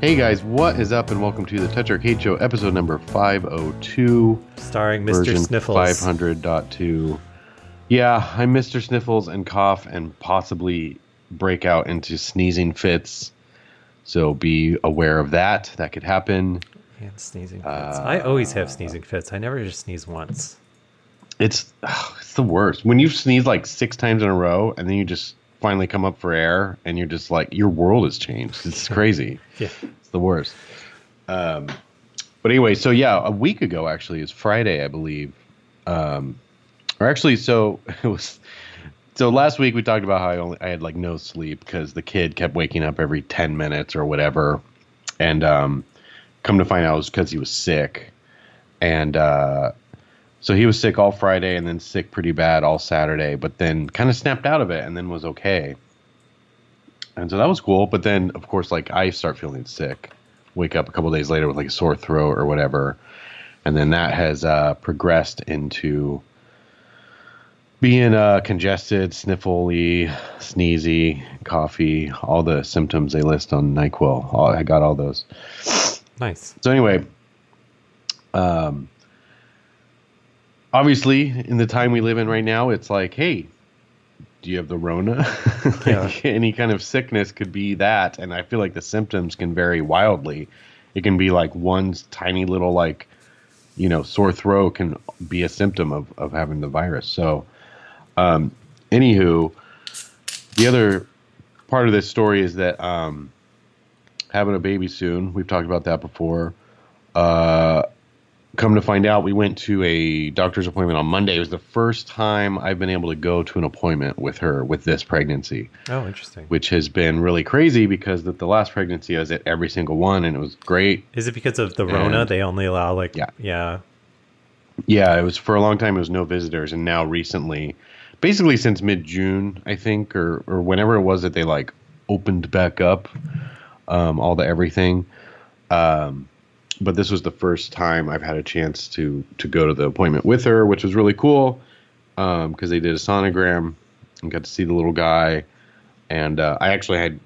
Hey guys, what is up, and welcome to the TouchArcade Show, episode number 502, starring Mr. Sniffles. 500.2. Yeah, I'm Mr. Sniffles and cough and possibly break out into sneezing fits. So be aware of that. That could happen. And sneezing fits. Uh, I always have sneezing fits. I never just sneeze once. It's ugh, it's the worst when you sneeze like six times in a row, and then you just finally come up for air, and you're just like your world has changed. It's crazy. Yeah. The worst. Um, but anyway, so yeah, a week ago actually is Friday, I believe. Um, or actually, so it was. So last week we talked about how I only I had like no sleep because the kid kept waking up every ten minutes or whatever, and um, come to find out it was because he was sick, and uh, so he was sick all Friday and then sick pretty bad all Saturday, but then kind of snapped out of it and then was okay. And so that was cool. But then, of course, like I start feeling sick, wake up a couple days later with like a sore throat or whatever. And then that has uh, progressed into being uh, congested, sniffly, sneezy, coughy, all the symptoms they list on NyQuil. All, I got all those. Nice. So anyway, um, obviously, in the time we live in right now, it's like, hey, do you have the Rona? like any kind of sickness could be that, and I feel like the symptoms can vary wildly. It can be like one tiny little like, you know, sore throat can be a symptom of of having the virus. So, um, anywho, the other part of this story is that um, having a baby soon. We've talked about that before. Uh, come to find out, we went to a doctor's appointment on Monday. It was the first time I've been able to go to an appointment with her with this pregnancy, Oh, interesting. which has been really crazy because the, the last pregnancy I was at every single one and it was great. Is it because of the Rona? And- They only allow like Yeah. yeah. Yeah, it was for a long time. It was no visitors, and now recently, basically since mid June, I think, or or whenever it was that they like opened back up, um, all the everything. Um, but this was the first time I've had a chance to to go to the appointment with her, which was really cool because they did a sonogram and got to see the little guy. And uh, I actually had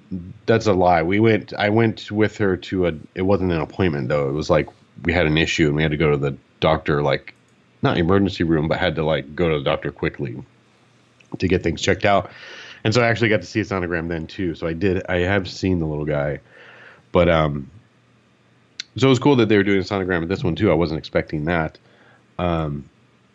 that's a lie. We went. I went with her to a. It wasn't an appointment though. It was like we had an issue and we had to go to the doctor, like not emergency room, but had to like go to the doctor quickly to get things checked out. And so I actually got to see a sonogram then too. So I did. I have seen the little guy, but um, so it was cool that they were doing a sonogram at this one too. I wasn't expecting that. Um,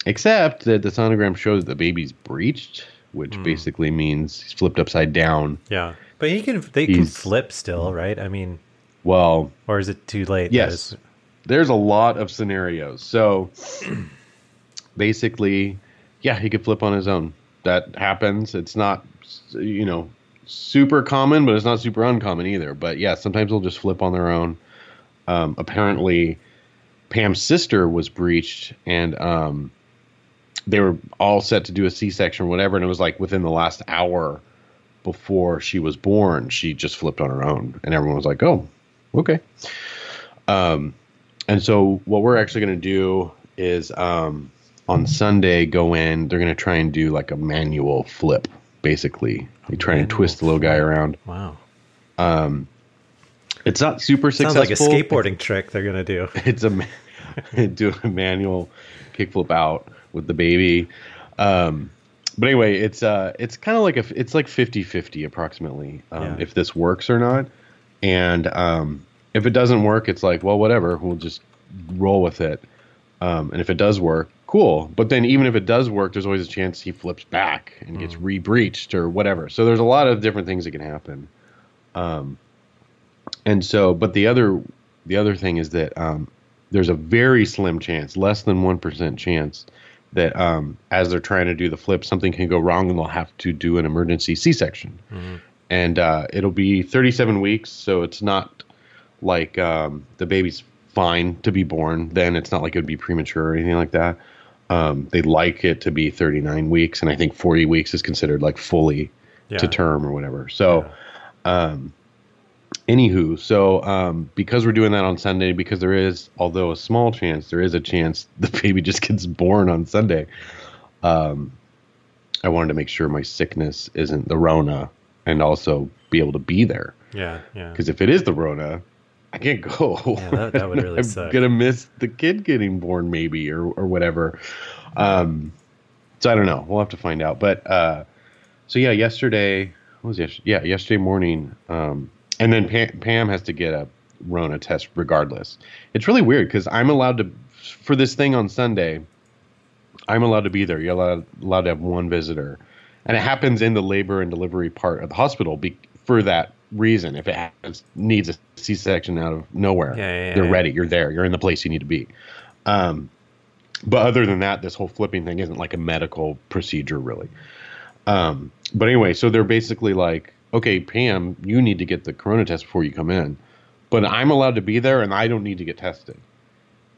except that the sonogram shows that the baby's breached, which Hmm. basically means he's flipped upside down. Yeah. But he can they can flip still, right? I mean, Well, or is it too late? Yes. there's a lot of scenarios. So basically, yeah, he could flip on his own. That happens. It's not, you know, super common, but it's not super uncommon either. But yeah, sometimes they'll just flip on their own. Um, apparently, Pam's sister was breached, and um, they were all set to do a C-section or whatever, and it was like within the last hour before she was born, she just flipped on her own, and everyone was like, "Oh, okay." Um, and so what we're actually going to do is um, on Sunday go in. They're going to try and do like a manual flip, basically. They try and twist the little guy around. Wow. It's not super Sounds successful. like a skateboarding trick they're gonna do. It's a do a manual kickflip out with the baby. Um, but anyway, it's uh, it's kind of like a it's like 50-50 approximately um, Yeah. if this works or not. And um, if it doesn't work, it's like well, whatever. We'll just roll with it. Um, and if it does work, cool. But then even if it does work, there's always a chance he flips back and gets re-breached or whatever. So there's a lot of different things that can happen. Um, and so, but the other the other thing is that um, there's a very slim chance, less than one percent chance, that um, as they're trying to do the flip, something can go wrong and they'll have to do an emergency C-section. and uh, it'll be 37 weeks. So it's not like um, the baby's fine to be born. Then it's not like it would be premature or anything like that. Um, they like it to be 39 weeks, and I think 40 weeks is considered like fully Yeah. to term or whatever. So, um, anywho, so um, because we're doing that on Sunday, because there is, although a small chance, there is a chance the baby just gets born on Sunday. Um, I wanted to make sure my sickness isn't the Rona, and also be able to be there. Yeah, yeah. Because if it is the Rona, I can't go. Yeah, that- that would really I'm suck. gonna miss the kid getting born, maybe or or whatever. Um, so I don't know. We'll have to find out. But uh, so yeah, yesterday what was yesterday? Yeah, yesterday morning. Um, and then Pam, Pam has to get a Rona test regardless. It's really weird because I'm allowed to for this thing on Sunday. I'm allowed to be there. You're allowed allowed to have one visitor, and it happens in the labor and delivery part of the hospital be, for that reason. If it happens, needs a C-section out of nowhere, Yeah, yeah, yeah, they're ready. You're there. You're in the place you need to be. Um, but other than that, this whole flipping thing isn't like a medical procedure, really. Um, but anyway, so they're basically like, okay, Pam, you need to get the corona test before you come in, but I'm allowed to be there and I don't need to get tested.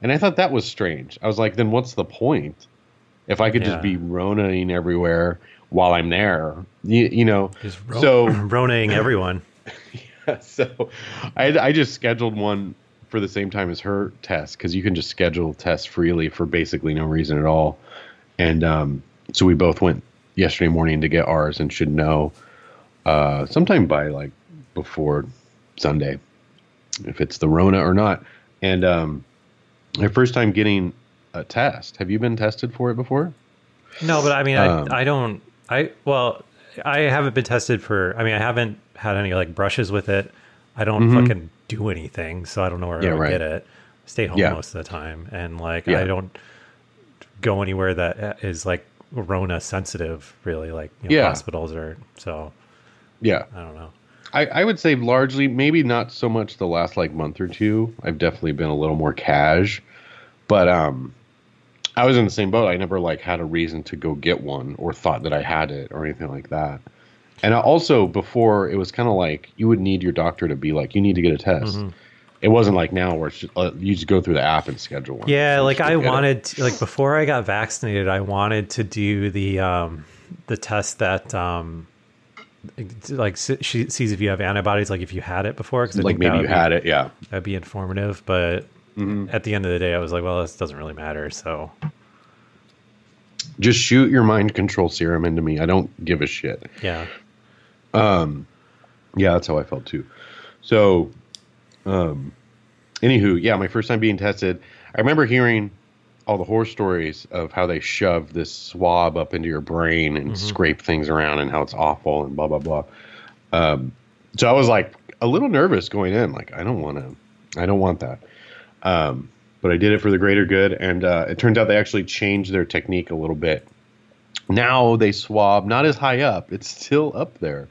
And I thought that was strange. I was like, then what's the point? If I could Yeah. just be ronaing everywhere while I'm there, you, you know. Just ro- so ronaing everyone. yeah, so I, I just scheduled one for the same time as her test because you can just schedule tests freely for basically no reason at all. And um, so we both went yesterday morning to get ours and should know uh, sometime by like before Sunday if it's the Rona or not. And um, my first time getting a test. Have you been tested for it before? No, but I mean, Um, I, I don't. I well, I haven't been tested for. I mean, I haven't had any like brushes with it. I don't fucking do anything, so I don't know where Mm-hmm. Yeah, I would right. get it. Stay home Yeah. most of the time, and like Yeah. I don't go anywhere that is like Rona sensitive. Really, like you know, hospitals are. So Yeah. I don't know. I, I would say largely, maybe not so much the last like month or two. I've definitely been a little more cash, but um, I was in the same boat. I never like had a reason to go get one or thought that I had it or anything like that. And I also before it was kind of like you would need your doctor to be like, you need to get a test. Mm-hmm. It wasn't like now where it's just, uh, you just go through the app and schedule one. Yeah, like I wanted, to, like before I got vaccinated, I wanted to do the um, the test that um, like she sees if you have antibodies, like if you had it before, because like maybe you had it. Yeah. That'd be informative, but Mm-hmm. at the end of the day, I was like, well, this doesn't really matter. So Just shoot your mind control serum into me. I don't give a shit. yeah, Um, Yeah, that's how I felt too. So, um, anywho, yeah, my first time being tested, I remember hearing all the horror stories of how they shove this swab up into your brain and scrape things around and how it's awful and blah blah blah. Um, so I was like a little nervous going in, like I don't want to, I don't want that. Um, but I did it for the greater good, and uh, it turns out they actually changed their technique a little bit. Now they swab not as high up; it's still up there,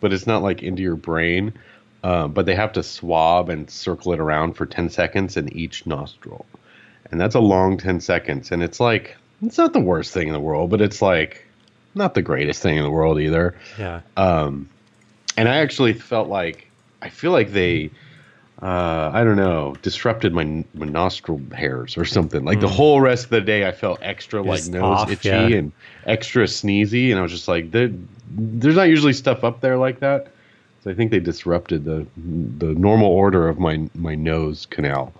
but it's not like into your brain. Um, but they have to swab and circle it around for 10 seconds in each nostril. And that's a long 10 seconds. And it's like, it's not the worst thing in the world, but it's like not the greatest thing in the world either. yeah, Um, and I actually felt like, I feel like they, uh, I don't know, disrupted my, my nostril hairs or something. Like the whole rest of the day, I felt extra like nose off, itchy yeah. and extra sneezy. And I was just like, there's not usually stuff up there like that. So I think they disrupted the the normal order of my my nose canal.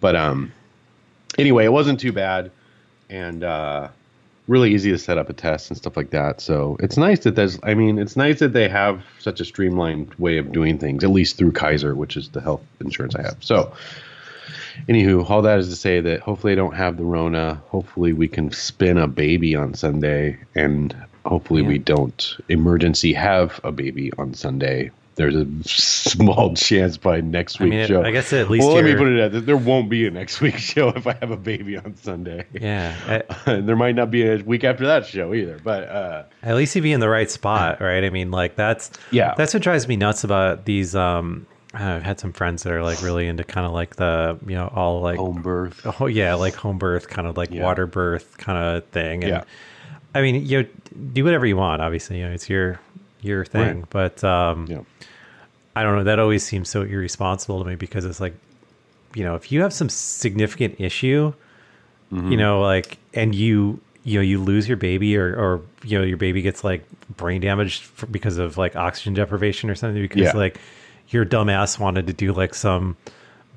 but um, anyway, it wasn't too bad, and uh, really easy to set up a test and stuff like that. So it's nice that there's. I mean, it's nice that they have such a streamlined way of doing things, at least through Kaiser, which is the health insurance I have. So. Anywho, all that is to say that hopefully I don't have the Rona. Hopefully we can spin a baby on Sunday, and hopefully we don't emergency have a baby on Sunday. There's a small chance by next I week's mean, show. I guess at least well, let me put it at this: there won't be a next week's show if I have a baby on Sunday. yeah. At, and there might not be a week after that show either. But uh, at least you be in the right spot, right? I mean, like that's Yeah. that's what drives me nuts about these. Um, I've had some friends that are like really into kind of like the you know all like home birth, oh yeah like home birth kind of like Yeah. water birth kind of thing and Yeah. i mean you know, do whatever you want obviously you know it's your your thing. Right. But um, Yeah. I don't know. That always seems so irresponsible to me because it's like, you know, if you have some significant issue, Mm-hmm. you know, like, and you, you know, you lose your baby or, or, you know, your baby gets like brain damage for, because of like oxygen deprivation or something because Yeah. like your dumbass wanted to do like some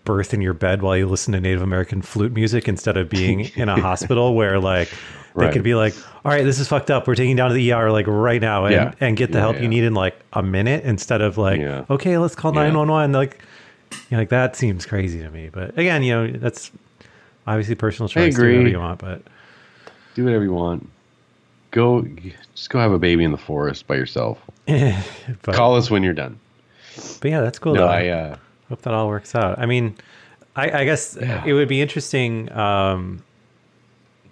birth in your bed while you listen to Native American flute music instead of being in a hospital where like they Right. could be like, all right, this is fucked up. We're taking down to the ER like right now and, Yeah. and get the Yeah, help yeah. you need in like a minute instead of like, okay, let's call Yeah. 911. Like, you know, like that seems crazy to me. But again, you know, that's obviously personal choice. Do whatever you want, but Do whatever you want. Go, just go have a baby in the forest by yourself. but, Call us when you're done. but yeah, that's cool. No, though. I. Uh, Hope that all works out. I mean, I, I guess it would be interesting um,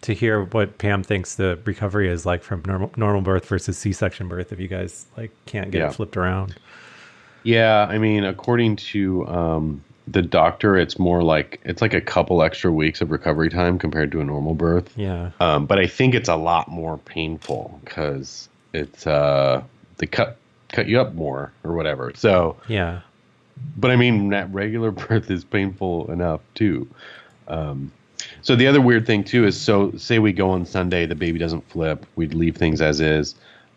to hear what Pam thinks the recovery is like from normal normal birth versus C-section birth. If you guys like can't get Yeah. flipped around, Yeah, I mean, according to um, the doctor, it's more like it's like a couple extra weeks of recovery time compared to a normal birth. yeah, Um, but I think it's a lot more painful because it's uh, they cut cut you up more or whatever. So, yeah, but I mean, that regular birth is painful enough too. Um, so the other weird thing too is, so say we go on Sunday, the baby doesn't flip, we'd leave things as is,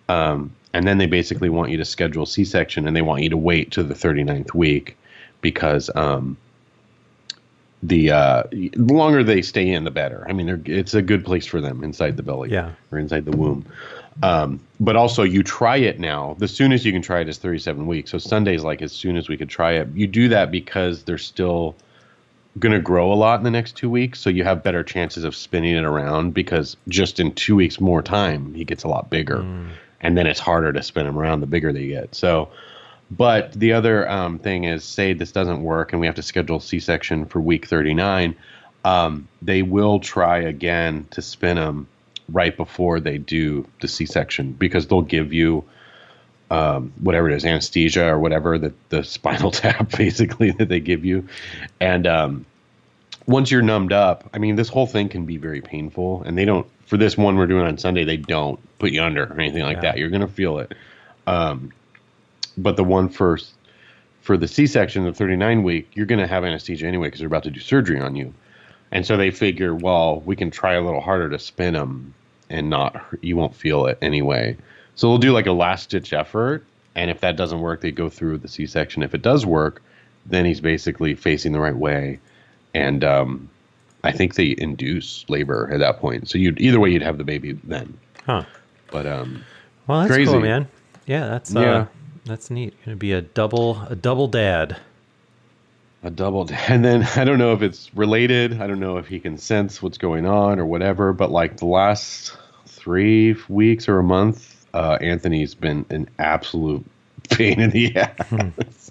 um, and then they basically want you to schedule C-section, and they want you to wait to the 39th week because um, the uh, the longer they stay in, the better. I mean, they're, it's a good place for them inside the belly, Yeah. or inside the womb. Um, but also, you try it now. The soonest you can try it is 37 weeks. So Sunday's like as soon as we could try it. You do that because they're still going to grow a lot in the next two weeks. So you have better chances of spinning it around because just in two weeks more time, he gets a lot bigger. And then it's harder to spin him around the bigger they get. So, but the other um, thing is, say this doesn't work and we have to schedule C-section for week 39, um, they will try again to spin them right before they do the C-section because they'll give you um, whatever it is, anesthesia or whatever the the spinal tap basically that they give you, and um, once you're numbed up, I mean, this whole thing can be very painful, and they don't. For this one we're doing on Sunday, they don't put you under or anything like Yeah. that. You're gonna feel it. Um, but the one for for the C-section, the 39 week, you're gonna have anesthesia anyway because they're about to do surgery on you, and so they figure, well, we can try a little harder to spin them and not you won't feel it anyway. So they'll do like a last ditch effort, and if that doesn't work, they go through the C-section. If it does work, then he's basically facing the right way, and um, I think they induce labor at that point. So you would either way, you'd have the baby then. huh? But um, Well, that's Crazy. cool, man. Yeah, that's uh, Yeah. that's neat. Gonna be a double a double dad. a double, dad, and then I don't know if it's related. I don't know if he can sense what's going on or whatever. But like the last three weeks or a month, uh, Anthony's been an absolute pain in the ass.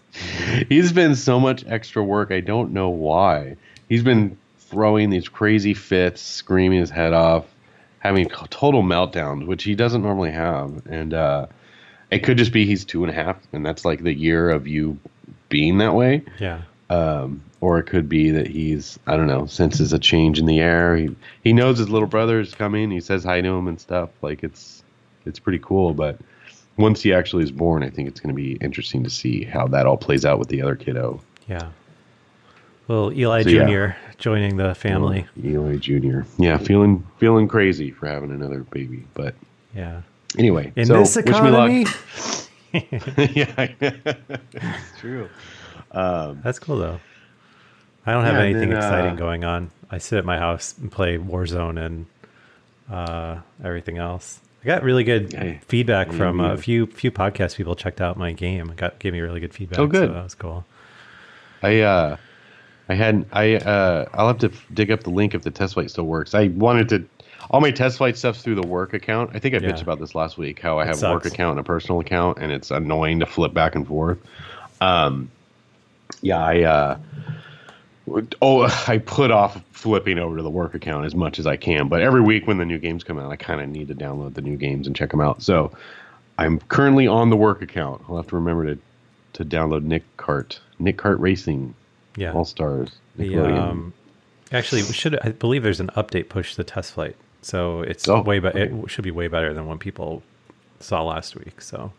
He's been so much extra work. I don't know why. He's been throwing these crazy fits, screaming his head off, having total meltdowns, which he doesn't normally have. And uh, it could just be he's two and a half, and that's like the year of you being that way Yeah, um, or it could be that he's I don't know senses a change in the air. He he knows his little brother is coming. He says hi to him and stuff. Like it's it's pretty cool. But once he actually is born, I think it's going to be interesting to see how that all plays out with the other kiddo, yeah. Well, Eli So, yeah. Junior joining the family. Eli Junior. Yeah, feeling feeling crazy for having another baby. But Yeah. anyway, In so this wish me luck. economy, yeah, it's true. that's cool though. I don't have Yeah, anything then, exciting uh, going on. I sit at my house and play Warzone and uh, everything else. I got really good Hey, feedback yeah, from a few few podcast people checked out my game. Got gave me really good feedback. Oh, good. So that was cool. I uh I had I uh I'll have to f- dig up the link if the test flight still works. I wanted to all my test flight stuff's through the work account. I think I Yeah. bitched about this last week how I It have a work account and a personal account and it's annoying to flip back and forth. Um yeah, I uh Oh, I put off flipping over to the work account as much as I can, but every week when the new games come out, I kind of need to download the new games and check them out. So, I'm currently on the work account. I'll have to remember to to download Nick Cart, Nick Cart Racing, Yeah. All Stars. The, um, actually, we should I believe there's an update push to the test flight, so it's Oh, way better. It should be way better than what people saw last week. So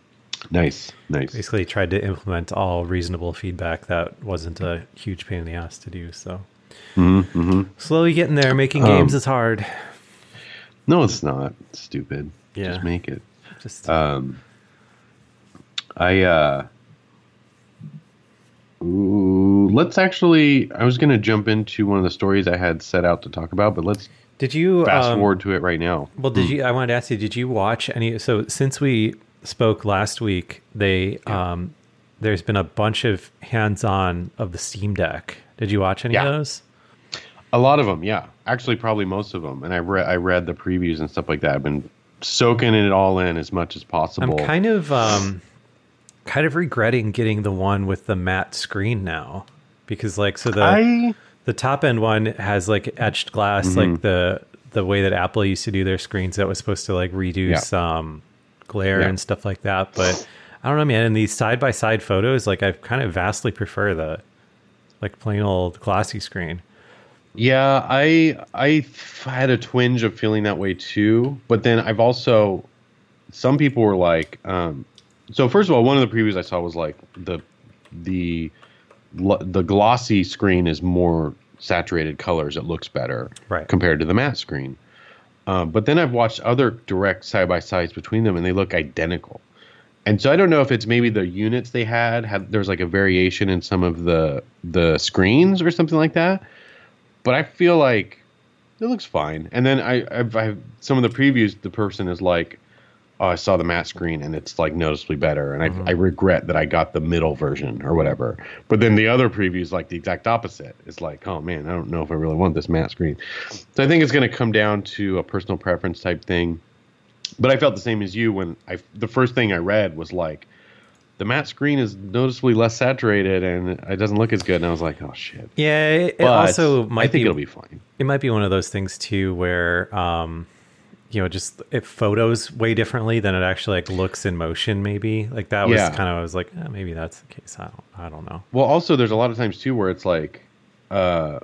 Nice, nice. Basically, tried to implement all reasonable feedback that wasn't a huge pain in the ass to do. So, Mm-hmm, mm-hmm. slowly getting there. Making Um, games is hard. No, it's not. It's stupid. Yeah. Just make it. Just Um, I uh, ooh, let's actually. I was going to jump into one of the stories I had set out to talk about, but let's did you fast um, forward to it right now. Well, did you? I wanted to ask you. Did you watch any? So since we spoke last week, they um, there's been a bunch of hands-on of the Steam Deck. Did you watch any Yeah. of those? A lot of them, yeah. Actually, probably most of them. And I read I read the previews and stuff like that. I've been soaking it all in as much as possible. I'm kind of um, kind of regretting getting the one with the matte screen now because like so the I the top end one has like etched glass Mm-hmm. like the the way that apple used to do their screens that was supposed to like reduce um glare Yeah. and stuff like that but i don't know man in these side by side photos like i kind of vastly prefer the like plain old glossy screen Yeah, I I had a twinge of feeling that way too, but then I've also some people were like um so first of all, one of the previews I saw was like the the the glossy screen is more saturated colors, it looks better Right. compared to the matte screen. Um, but then I've watched other direct side by sides between them and they look identical. And so I don't know if it's maybe the units they had had there's like a variation in some of the the screens or something like that but I feel like it looks fine. And then I, I've, I've some of the previews, the person is like, "Oh, I saw the matte screen and it's like noticeably better." And I, I regret that I got the middle version or whatever. But then the other preview is like the exact opposite, it's like, "Oh man, I don't know if I really want this matte screen." So I think it's going to come down to a personal preference type thing. But I felt the same as you when I the first thing I read was like. The matte screen is noticeably less saturated and it doesn't look as good. And I was like, "Oh shit!" yeah it, it also might I think be, it'll be fine. it might be one of those things too where um you know just it photos way differently than it actually like looks in motion maybe like that was Yeah. kind of I was like eh, maybe that's the case i don't i don't know Well, also, there's a lot of times too where it's like, uh,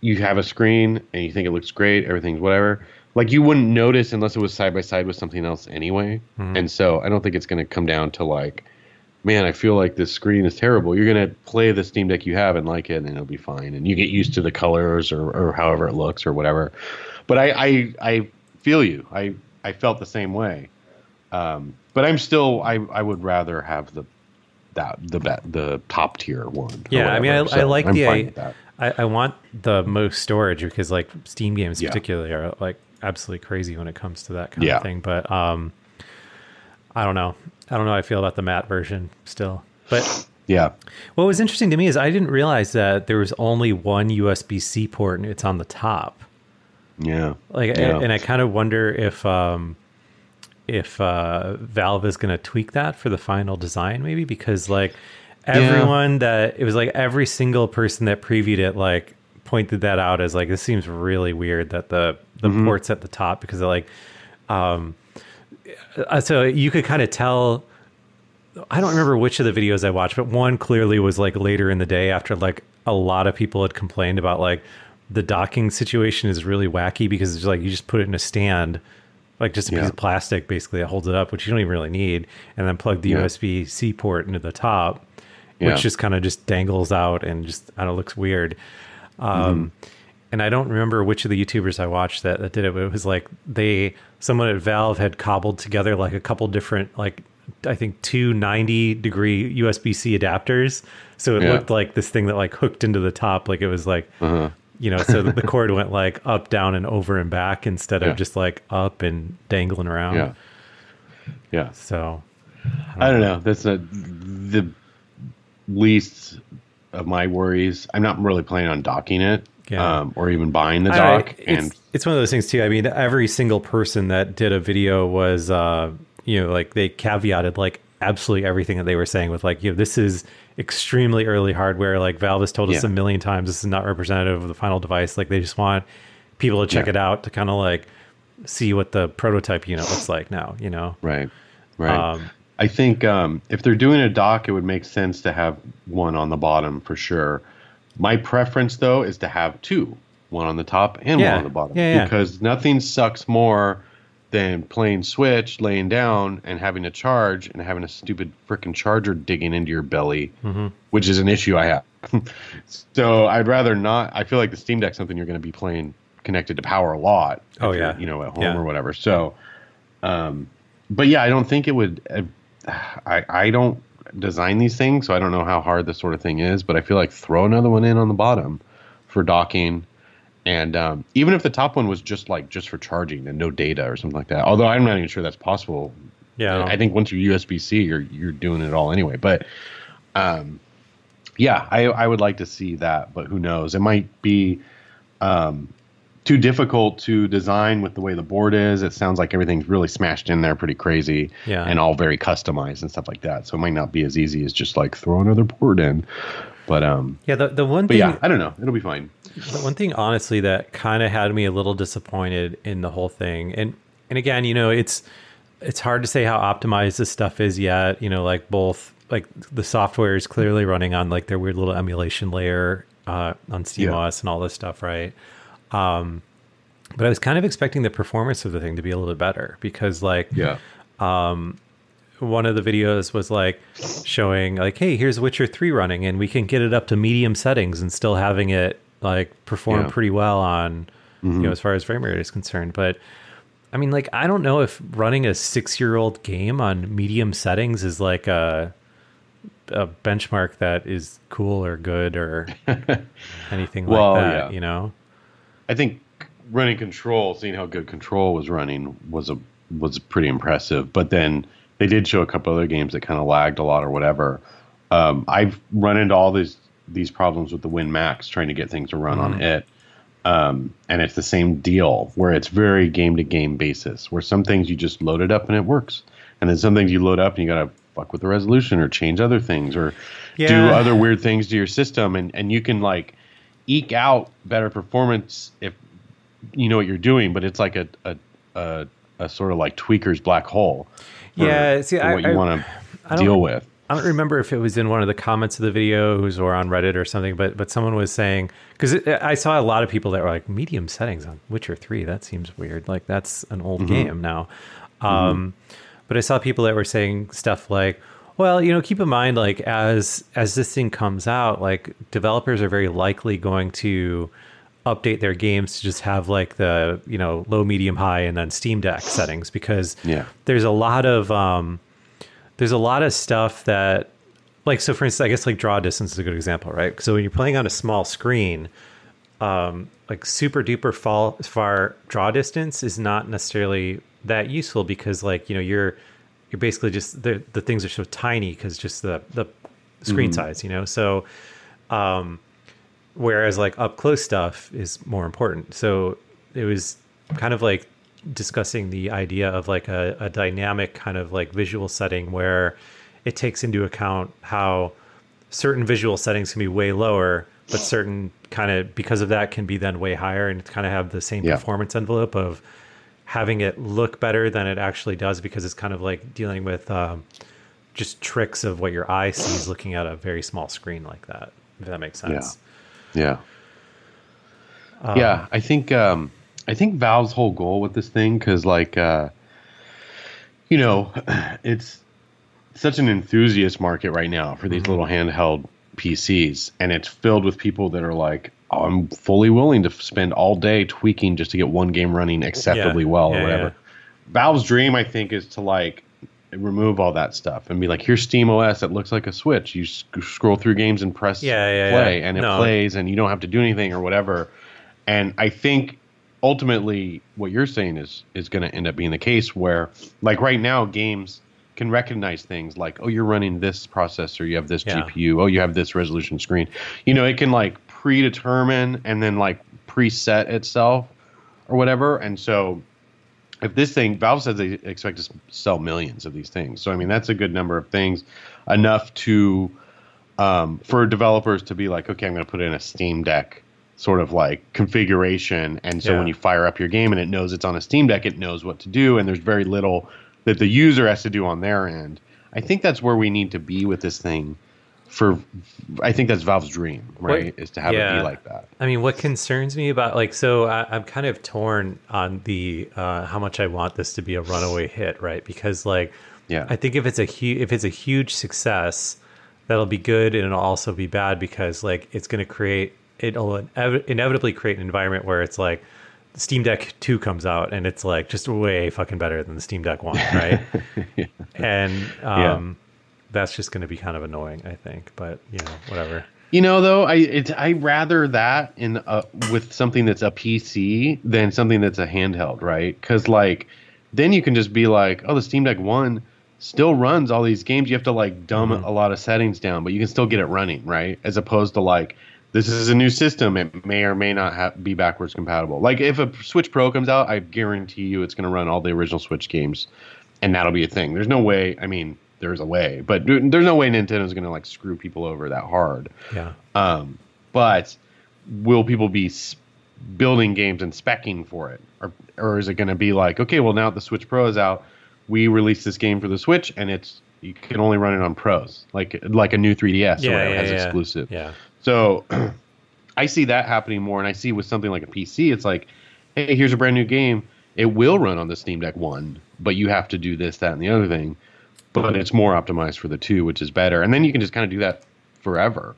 you have a screen and you think it looks great, everything's whatever. Like you wouldn't notice unless it was side by side with something else anyway. And so I don't think it's going to come down to like, man, I feel like this screen is terrible. You're going to play the Steam Deck you have and like it, and it'll be fine. And you get used to the colors or, or however it looks or whatever. But I, I, I feel you. I, I felt the same way. Um, but I'm still, I, I would rather have the that the the top tier one. Yeah, I mean, I, whatever. I like I'm the. I. I, I want the most storage because, like, Steam games Yeah. particularly are like absolutely crazy when it comes to that kind Yeah. of thing. But um, I don't know. I don't know how I feel about the matte version still. But Yeah, what was interesting to me is I didn't realize that there was only one USB C port and it's on the top. Yeah, Like, Yeah. and I kind of wonder if um, if uh, Valve is going to tweak that for the final design, maybe because like everyone that it was like every single person that previewed it like pointed that out as like this seems really weird that the the Mm-hmm. ports at the top because they're like um uh, so you could kind of tell I don't remember which of the videos I watched, but one clearly was like later in the day after like a lot of people had complained about like the docking situation is really wacky because it's like you just put it in a stand, like just a piece of plastic basically that holds it up, which you don't even really need, and then plug the Yeah. USB C port into the top, Yeah. which just kind of just dangles out and just I don't know looks weird. Um, Mm-hmm. and I don't remember which of the YouTubers I watched that, that did it, but it was like they someone at Valve had cobbled together like a couple different like I think two 90 degree USB C adapters. So it Yeah. looked like this thing that like hooked into the top, like it was like Uh-huh. You know, so the cord went like up, down, and over and back instead Yeah. of just like up and dangling around. yeah, yeah. So I don't know. That's a, the least of my worries. I'm not really planning on docking it, Yeah. um, or even buying the I don't dock. it's, and it's one of those things too. I mean, every single person that did a video was, uh, you know, like they caveated like absolutely everything that they were saying with like, you know, this is extremely early hardware. Like Valve has told us Yeah. a million times, this is not representative of the final device. Like they just want people to check Yeah. it out to kind of like see what the prototype unit looks like now. You know, right, right. Um, I think um, if they're doing a dock, it would make sense to have one on the bottom for sure. My preference, though, is to have two, one on the top and Yeah, one on the bottom, because nothing sucks more than playing Switch, laying down, and having to charge and having a stupid freaking charger digging into your belly, Mm-hmm. which is an issue I have. so I'd rather not. I feel like the Steam Deck's something you're going to be playing connected to power a lot. Oh, yeah. you know, at home Yeah. or whatever. So, um, but yeah, I don't think it would. Uh, I I don't design these things, so I don't know how hard this sort of thing is. But I feel like throw another one in on the bottom for docking. And um, even if the top one was just like just for charging and no data or something like that, although I'm not even sure that's possible. Yeah. I think once you're USB C, you're you're doing it all anyway. But um, yeah, I I would like to see that, but who knows? It might be um, too difficult to design with the way the board is. It sounds like everything's really smashed in there, pretty crazy, Yeah. and all very customized and stuff like that. So it might not be as easy as just like throw another board in. But um, Yeah, the, the one thing yeah, I don't know. It'll be fine. The one thing, honestly, that kind of had me a little disappointed in the whole thing, and and again, you know, it's it's hard to say how optimized this stuff is yet. You know, like both like the software is clearly running on like their weird little emulation layer uh, on SteamOS and all this stuff, right? Um, but I was kind of expecting the performance of the thing to be a little bit better because, like, Yeah. one of the videos was like showing like hey here's witcher 3 running and we can get it up to medium settings and still having it like perform Yeah. pretty well on you know as far as frame rate is concerned but i mean like i don't know if running a six year old game on medium settings is like a a benchmark that is cool or good or anything Well, like that yeah. you know I think running control, seeing how good control was running, was a was pretty impressive. But then they did show a couple other games that kind of lagged a lot or whatever. Um, I've run into all these these problems with the Win Max trying to get things to run on it, um, and it's the same deal where it's very game to game basis. Where some things you just load it up and it works, and then some things you load up and you gotta fuck with the resolution or change other things or do other weird things to your system, and and you can like eke out better performance if you know what you're doing, but it's like a a, a, a sort of like tweaker's black hole. Yeah, see, I- what you want to deal with. I don't remember if it was in one of the comments of the videos or on Reddit or something, but but someone was saying because I saw a lot of people that were like medium settings on Witcher Three. That seems weird. Like that's an old game now. Um, But I saw people that were saying stuff like, "Well, you know, keep in mind, like as as this thing comes out, like developers are very likely going to." update their games to just have like the you know low medium high and then steam deck settings because Yeah. there's a lot of um there's a lot of stuff that like so for instance i guess like draw distance is a good example right? So when you're playing on a small screen um like super duper fall, far draw distance is not necessarily that useful because like you know you're you're basically just the the things are so tiny because just the the screen size you know? So um whereas like up close stuff is more important. So it was kind of like discussing the idea of like a, a dynamic kind of like visual setting where it takes into account how certain visual settings can be way lower but certain kind of because of that can be then way higher and kind of have the same Yeah. performance envelope of having it look better than it actually does because it's kind of like dealing with um, just tricks of what your eye sees looking at a very small screen like that if that makes sense Yeah. Um, yeah, I think um, I think Valve's whole goal with this thing, because like, uh, you know, it's such an enthusiast market right now for Mm-hmm. these little handheld PCs, and it's filled with people that are like, oh, I'm fully willing to spend all day tweaking just to get one game running acceptably well Yeah, or whatever. yeah. Valve's dream, I think, is to like remove all that stuff and be like, here's Steam OS that looks like a Switch. You sc- scroll through games and press Yeah, yeah, play, yeah. and it No. plays, and you don't have to do anything or whatever. And I think ultimately what you're saying is is going to end up being the case where, like right now, games can recognize things like, oh, you're running this processor, you have this Yeah. GPU, oh, you have this resolution screen. You know, it can like predetermine and then like preset itself or whatever. And so if this thing Valve says they expect to sell millions of these things, so I mean that's a good number of things, enough to um, for developers to be like, okay, I'm going to put in a Steam Deck sort of like configuration, and so Yeah. when you fire up your game and it knows it's on a Steam Deck, it knows what to do, and there's very little that the user has to do on their end. I think that's where we need to be with this thing for I think that's Valve's dream, right? What- Is to have it be like that. I mean, what concerns me about like so I, I'm kind of torn on the uh, how much I want this to be a runaway hit, right? Because like, Yeah. I think if it's a if it's a huge success, that'll be good and it'll also be bad because like it's going to create it'll inev- inevitably create an environment where it's like Steam Deck 2 comes out and it's like just way fucking better than the Steam Deck 1, right? And um that's just going to be kind of annoying, I think, but you know, whatever. You know, though, I it's I rather that in uh, with something that's a PC than something that's a handheld, right? Because like then you can just be like, oh, the Steam Deck One still runs all these games. You have to like dumb a lot of settings down, but you can still get it running, right? As opposed to like this is a new system; it may or may not have, be backwards compatible. Like if a Switch Pro comes out, I guarantee you it's going to run all the original Switch games, and that'll be a thing. There's no way. I mean, there's a way, but there's no way Nintendo's going to like screw people over that hard. Yeah. Um, but will people be building games and specking for it, or or is it going to be like, okay, well now the Switch Pro is out, we release this game for the Switch, and it's you can only run it on pros, like like a new 3DS or whatever has exclusive. Yeah. So I see that happening more, and I see with something like a PC, it's like, hey, here's a brand new game. It will run on the Steam Deck One, but you have to do this, that, and the other thing. But it's more optimized for the two, which is better. And then you can just kind of do that forever.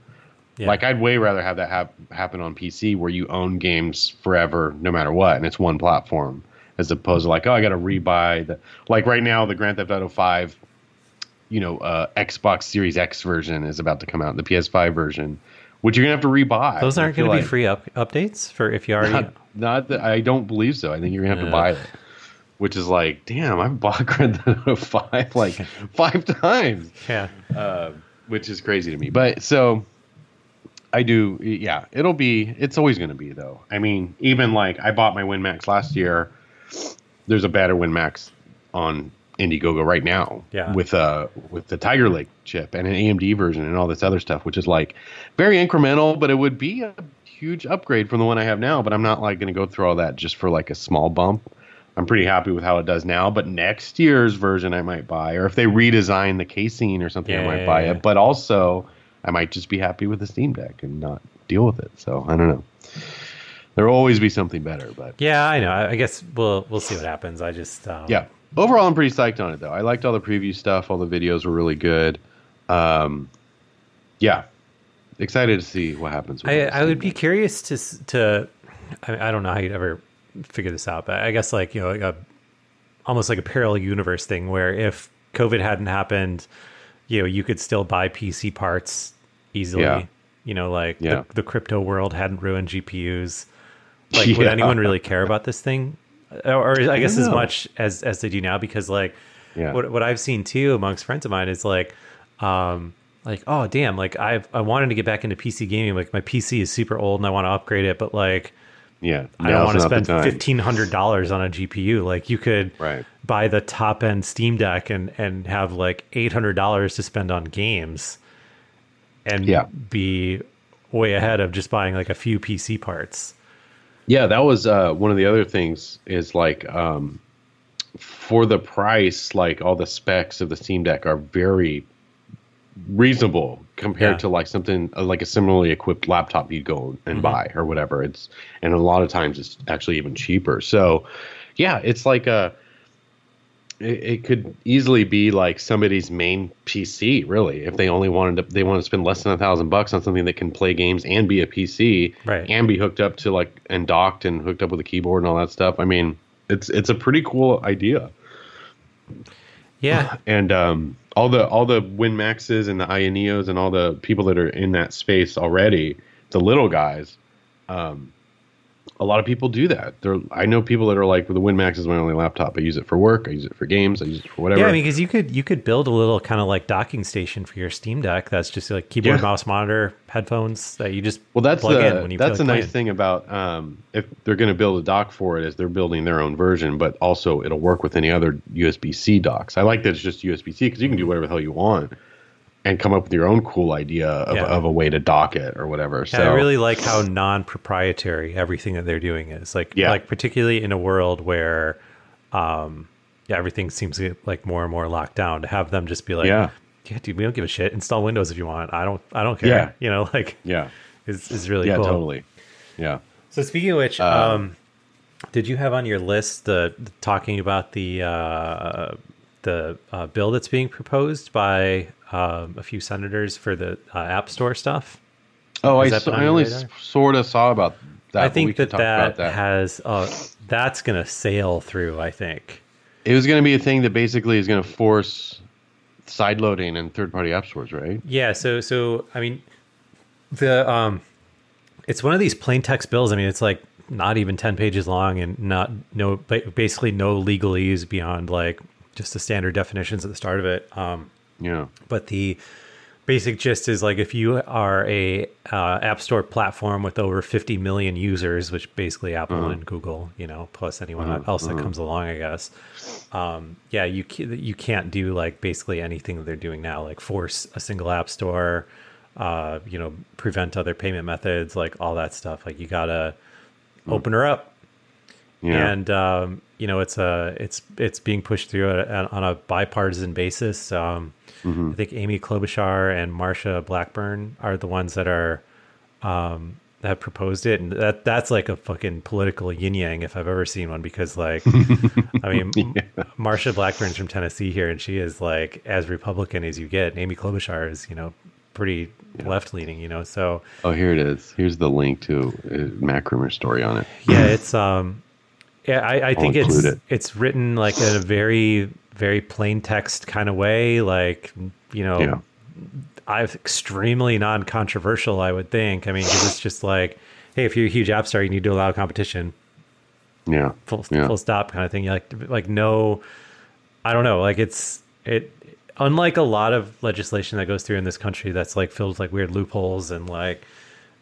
Yeah. Like I'd way rather have that hap- happen on PC, where you own games forever, no matter what, and it's one platform, as opposed to like, oh, I got to rebuy the like right now the Grand Theft Auto Five, you know, uh, Xbox Series X version is about to come out, the PS5 version, which you're gonna have to rebuy. Those aren't going to be free up- updates for if you already. Not, not that I don't believe so. I think you're gonna have to buy it. Which is like, damn, I've bought Grand Theft Five like five times yeah. uh, which is crazy to me. But so I do, yeah. It'll be. It's always going to be though. I mean, even like I bought my WinMax last year. There's a better WinMax on Indiegogo right now. Yeah. With uh with the Tiger Lake chip and an AMD version and all this other stuff, which is like very incremental, but it would be a huge upgrade from the one I have now. But I'm not like going to go through all that just for like a small bump. I'm pretty happy with how it does now, but next year's version I might buy, or if they redesign the casing or something, I might yeah, buy yeah. it. But also, I might just be happy with the Steam Deck and not deal with it. So I don't know. There will always be something better, but Yeah, I know. I I guess we'll we'll see what happens. I just um, yeah. Overall, I'm pretty psyched on it though. I liked all the preview stuff. All the videos were really good. Um, yeah, excited to see what happens. With I, I would be curious to to. I, I don't know how you'd ever figure this out, but I guess like you know, like a almost like a parallel universe thing where if COVID hadn't happened, you know, you could still buy PC parts easily. Yeah. You know, like Yeah. the, the crypto world hadn't ruined GPUs. Like, would anyone really care about this thing? Or, or I guess as much as as they do now, because like Yeah. what what I've seen too amongst friends of mine is like, um, like oh damn, like I've I wanted to get back into PC gaming. Like my PC is super old and I want to upgrade it, but like Yeah, I don't want to spend fifteen hundred dollars on a GPU. Like you could Right. buy the top end Steam Deck and and have like eight hundred dollars to spend on games, and Yeah. be way ahead of just buying like a few PC parts. Yeah, that was uh, one of the other things. Is like um, for the price, like all the specs of the Steam Deck are very reasonable compared Yeah. to like something uh, like a similarly equipped laptop you'd go and Mm-hmm. buy or whatever. It's and a lot of times it's actually even cheaper. So yeah, it's like a it, it could easily be like somebody's main PC, really, if they only wanted to they want to spend less than a thousand bucks on something that can play games and be a PC Right. and be hooked up to like and docked and hooked up with a keyboard and all that stuff. I mean, it's it's a pretty cool idea. Yeah, And um, all the all the Win Maxes and the Aya Neos and all the people that are in that space already, the little guys, um, a lot of people do that. There, I know people that are like, well, the WinMax is my only laptop. I use it for work. I use it for games. I use it for whatever. yeah. I mean, because you could you could build a little kind of like docking station for your Steam Deck. That's just like keyboard, Yeah. mouse, monitor, headphones that you just Well, that's plug the in when you that's the nice thing about um, if they're going to build a dock for it is they're building their own version, but also it'll work with any other USB C docks. I like that it's just USB C because you can do whatever the hell you want and come up with your own cool idea of, Yeah. of a way to dock it or whatever. Yeah, so I really like how non-proprietary everything that they're doing is. Like, Yeah. like particularly in a world where, um, yeah, everything seems like more and more locked down. To have them just be like, Yeah. yeah, dude, we don't give a shit. Install Windows if you want. I don't, I don't care. Yeah. You know, like, Yeah. is is really Yeah, cool. totally. Yeah. So speaking of which, Uh, um, did you have on your list the, the talking about the uh, the uh, bill that's being proposed by um, a few senators for the uh, App Store stuff? Oh, I, Has that s- on I only sort of saw about that. I think could that talk about that, has uh, that's going to sail through. I think. It was going to be a thing that basically is going to force side loading in third party app stores, right? Yeah. So so I mean, the um, it's one of these plain text bills. I mean, it's like not even ten pages long and not no basically no legalese beyond like just the standard definitions at the start of it. Um, Yeah. but the basic gist is like if you are a uh, app store platform with over 50 million users which basically apple and google you know plus anyone else that comes along i guess um, yeah you you can't do like basically anything that they're doing now like force a single app store uh, you know prevent other payment methods like all that stuff like you gotta open her up Yeah. and um, you know it's a it's it's being pushed through on a bipartisan basis. Um, I think Amy Klobuchar and Marsha Blackburn are the ones that are um, that have proposed it, and that that's like a fucking political yin yang if I've ever seen one. Because like, I mean, Marsha Blackburn's from Tennessee here, and she is like as Republican as you get. And Amy Klobuchar is you know pretty left leaning, you know. So oh, here it is. Here's the link to a Mac Rumor story on it. yeah it's um yeah i, I think it's it. it's written like in a very very plain text kind of way like you know Yeah. i've extremely non-controversial i would think i mean 'cause it's just like hey if you're a huge app star you need to allow competition Yeah. full, Yeah. full stop kind of thing like like no i don't know like it's it unlike a lot of legislation that goes through in this country that's like filled with like weird loopholes and like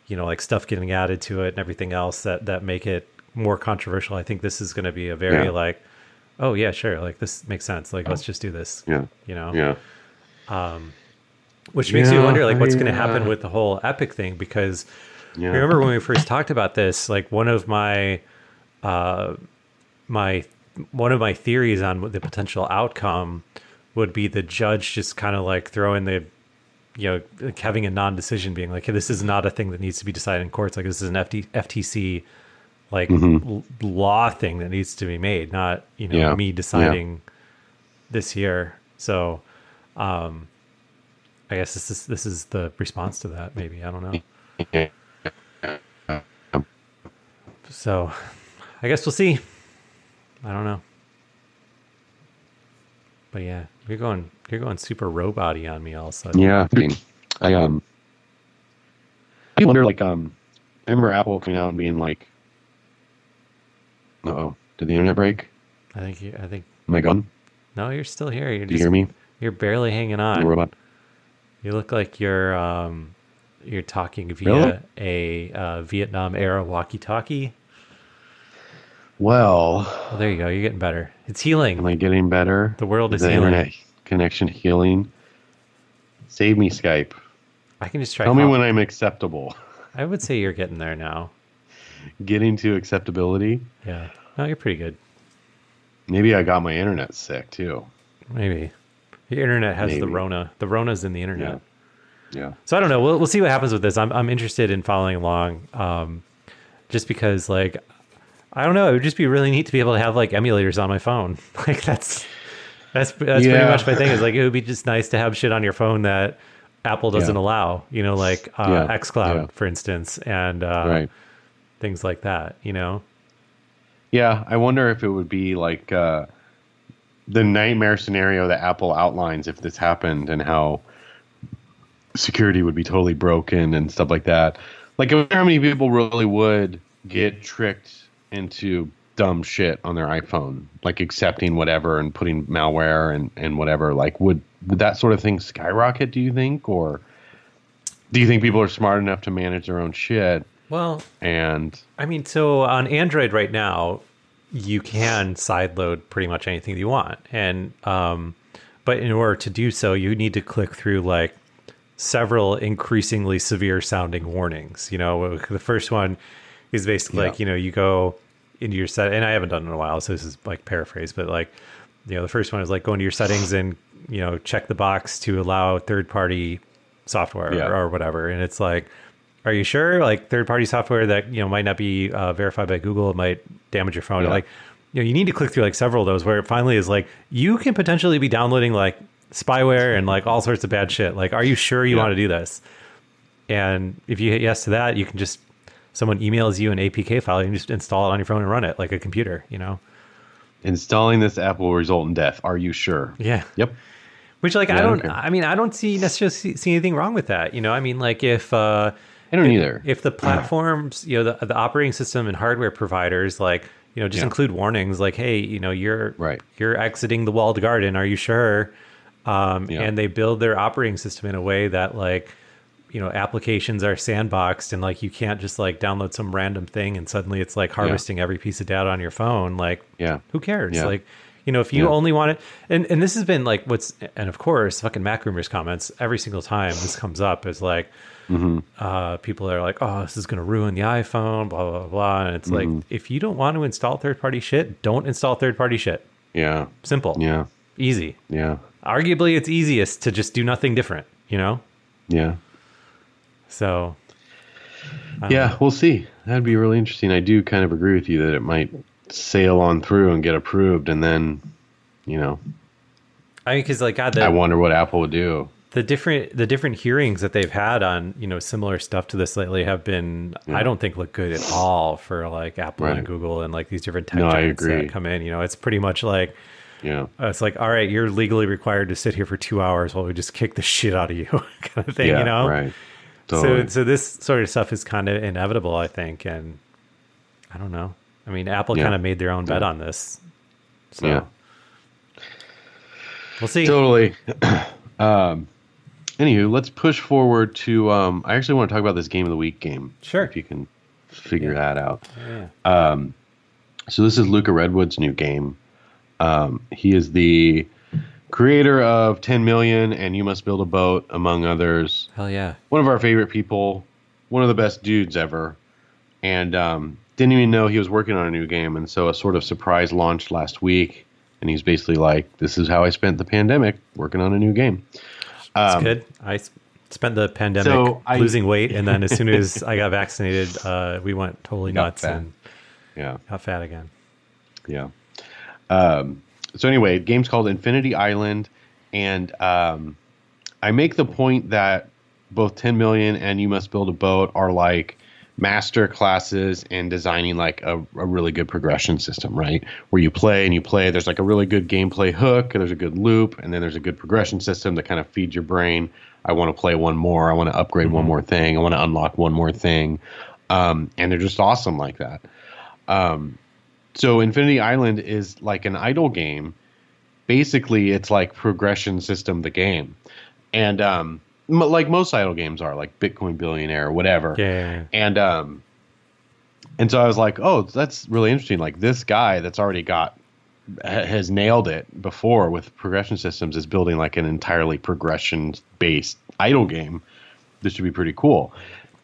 you know like stuff getting added to it and everything else that that make it more controversial i think this is going to be a very Yeah. like oh yeah sure like this makes sense like let's just do this Yeah. you know Yeah. which makes you wonder like what's going to happen uh, with the whole epic thing because Yeah. remember when we first talked about this like one of my uh my one of my theories on what the potential outcome would be the judge just kind of like throwing the you know like having a non-decision being like hey, this is not a thing that needs to be decided in courts like this is an FT, ftc like Mm-hmm. l- law thing that needs to be made not you know Yeah. me deciding this year so um i guess this is this is the response to that maybe i don't know so I guess we'll see. I don't know. But yeah, you're going you're going super robot on me all of a sudden. Yeah. I mean, I um, I wonder like um, I remember Apple coming out and being like, "Uh oh, did the internet break? I think you I think Am I gone? no, you're still here. You're Do you hear me? you're barely hanging on. robot. You look like you're um you're talking Really? via a uh, Vietnam era walkie-talkie. Well, Well, there you go. You're getting better. It's healing. am I getting better? The world is the healing. internet connection healing. Save me, Skype. I can just try. Tell me when I'm acceptable. I would say you're getting there now. Getting to acceptability. Yeah. No, you're pretty good. Maybe I got my internet sick too. Maybe. The internet has the Rona. The Rona's in the internet. Yeah. Yeah. So I don't know. We'll we'll see what happens with this. I'm I'm interested in following along, um, just because like I don't know. It would just be really neat to be able to have like emulators on my phone. Like that's that's that's pretty much my thing. Is like it would be just nice to have shit on your phone that Apple doesn't Yeah. allow. You know, like uh, Yeah. XCloud, Yeah. for instance, and uh, Right. Things like that. You know. Yeah, I wonder if it would be like uh, the nightmare scenario that Apple outlines if this happened and how security would be totally broken and stuff like that. Like, how many people really would get tricked into dumb shit on their iPhone, like accepting whatever and putting malware and, and whatever. Like, would, would that sort of thing skyrocket, do you think? Or do you think people are smart enough to manage their own shit Well, and I mean, so on Android right now, you can sideload pretty much anything you want, and um, but in order to do so, you need to click through like several increasingly severe sounding warnings. You know, the first one is basically Yeah. like you know you go into your set, and I haven't done it in a while, so this is like paraphrase, but like you know, the first one is like go into your settings and you know check the box to allow third party software Yeah. or, or whatever, and it's like. Are you sure? Like third party software that you know might not be uh, verified by Google, it might damage your phone. Yeah. Like, you know, you need to click through like several of those where it finally is like you can potentially be downloading like spyware and like all sorts of bad shit. Like, are you sure you Yeah. want to do this? And if you hit yes to that, you can just someone emails you an APK file, and you can just install it on your phone and run it like a computer, you know? Installing this app will result in death. Are you sure? Yeah. Yep. Which like Yeah, I I don't don't. I mean I don't see necessarily see, see anything wrong with that. You know, I mean like if uh I don't either. if the platforms, you know, the, the operating system and hardware providers like, you know, just Yeah. include warnings like, hey, you know, you're Right. you're exiting the walled garden, are you sure? Um Yeah. and they build their operating system in a way that like you know applications are sandboxed and like you can't just like download some random thing and suddenly it's like harvesting every piece of data on your phone like Yeah. who cares Yeah. like you know if you Yeah. only want it and and this has been like what's and of course fucking MacRumors comments every single time this comes up is like Mm-hmm. uh people are like oh this is going to ruin the iphone blah blah blah and it's like if you don't want to install third party shit don't install third party shit Yeah. simple Yeah. easy Yeah. arguably it's easiest to just do nothing different you know Yeah. so Yeah, we'll see. That'd be really interesting. I do kind of agree with you that it might sail on through and get approved, and then, you know, i mean because like god the, I wonder what Apple would do. The different the different hearings that they've had on you know similar stuff to this lately have been I don't think look good at all for like Apple Right. and Google and like these different tech No, giants that come in. You know, it's pretty much like Yeah. uh, it's like all right, you're legally required to sit here for two hours while we just kick the shit out of you, kind of thing. yeah. you know, Right. Totally. so so this sort of stuff is kind of inevitable, I think, and I don't know. I mean, Apple Yeah. kind of made their own bet on this, so yeah. we'll see. Totally. um, anywho, let's push forward to. Um, I actually want to talk about this game of the week game. Sure. If you can figure that out. Yeah. So this is Luca Redwood's new game. Um, he is the creator of 10 Million and You Must Build a Boat, among others. Hell yeah. One of our favorite people, one of the best dudes ever, and um, didn't even know he was working on a new game. And so a sort of surprise launch last week, and he's basically like, "This is how I spent the pandemic working on a new game." It's Um, good. I spent the pandemic So I- losing weight, and then as soon as I got vaccinated, uh, we went totally nuts fat. and Yeah. got fat again. Yeah. Um, so anyway, the game's called Infinity Island, and um, I make the point that both 10 million and You Must Build a Boat are like master classes in designing like a, a really good progression system, right? Where you play and you play, there's like a really good gameplay hook, there's a good loop, and then there's a good progression system that kind of feeds your brain. I want to play one more, I want to upgrade one more thing, I want to unlock one more thing. Um, and they're just awesome like that. So Infinity Island is like an idle game. Basically, it's like progression system the game, and um, like most idle games are, like Bitcoin Billionaire or whatever. Yeah. And um, and so I was like, oh, that's really interesting. Like this guy that's already got has nailed it before with progression systems is building like an entirely progression based idle game. This should be pretty cool,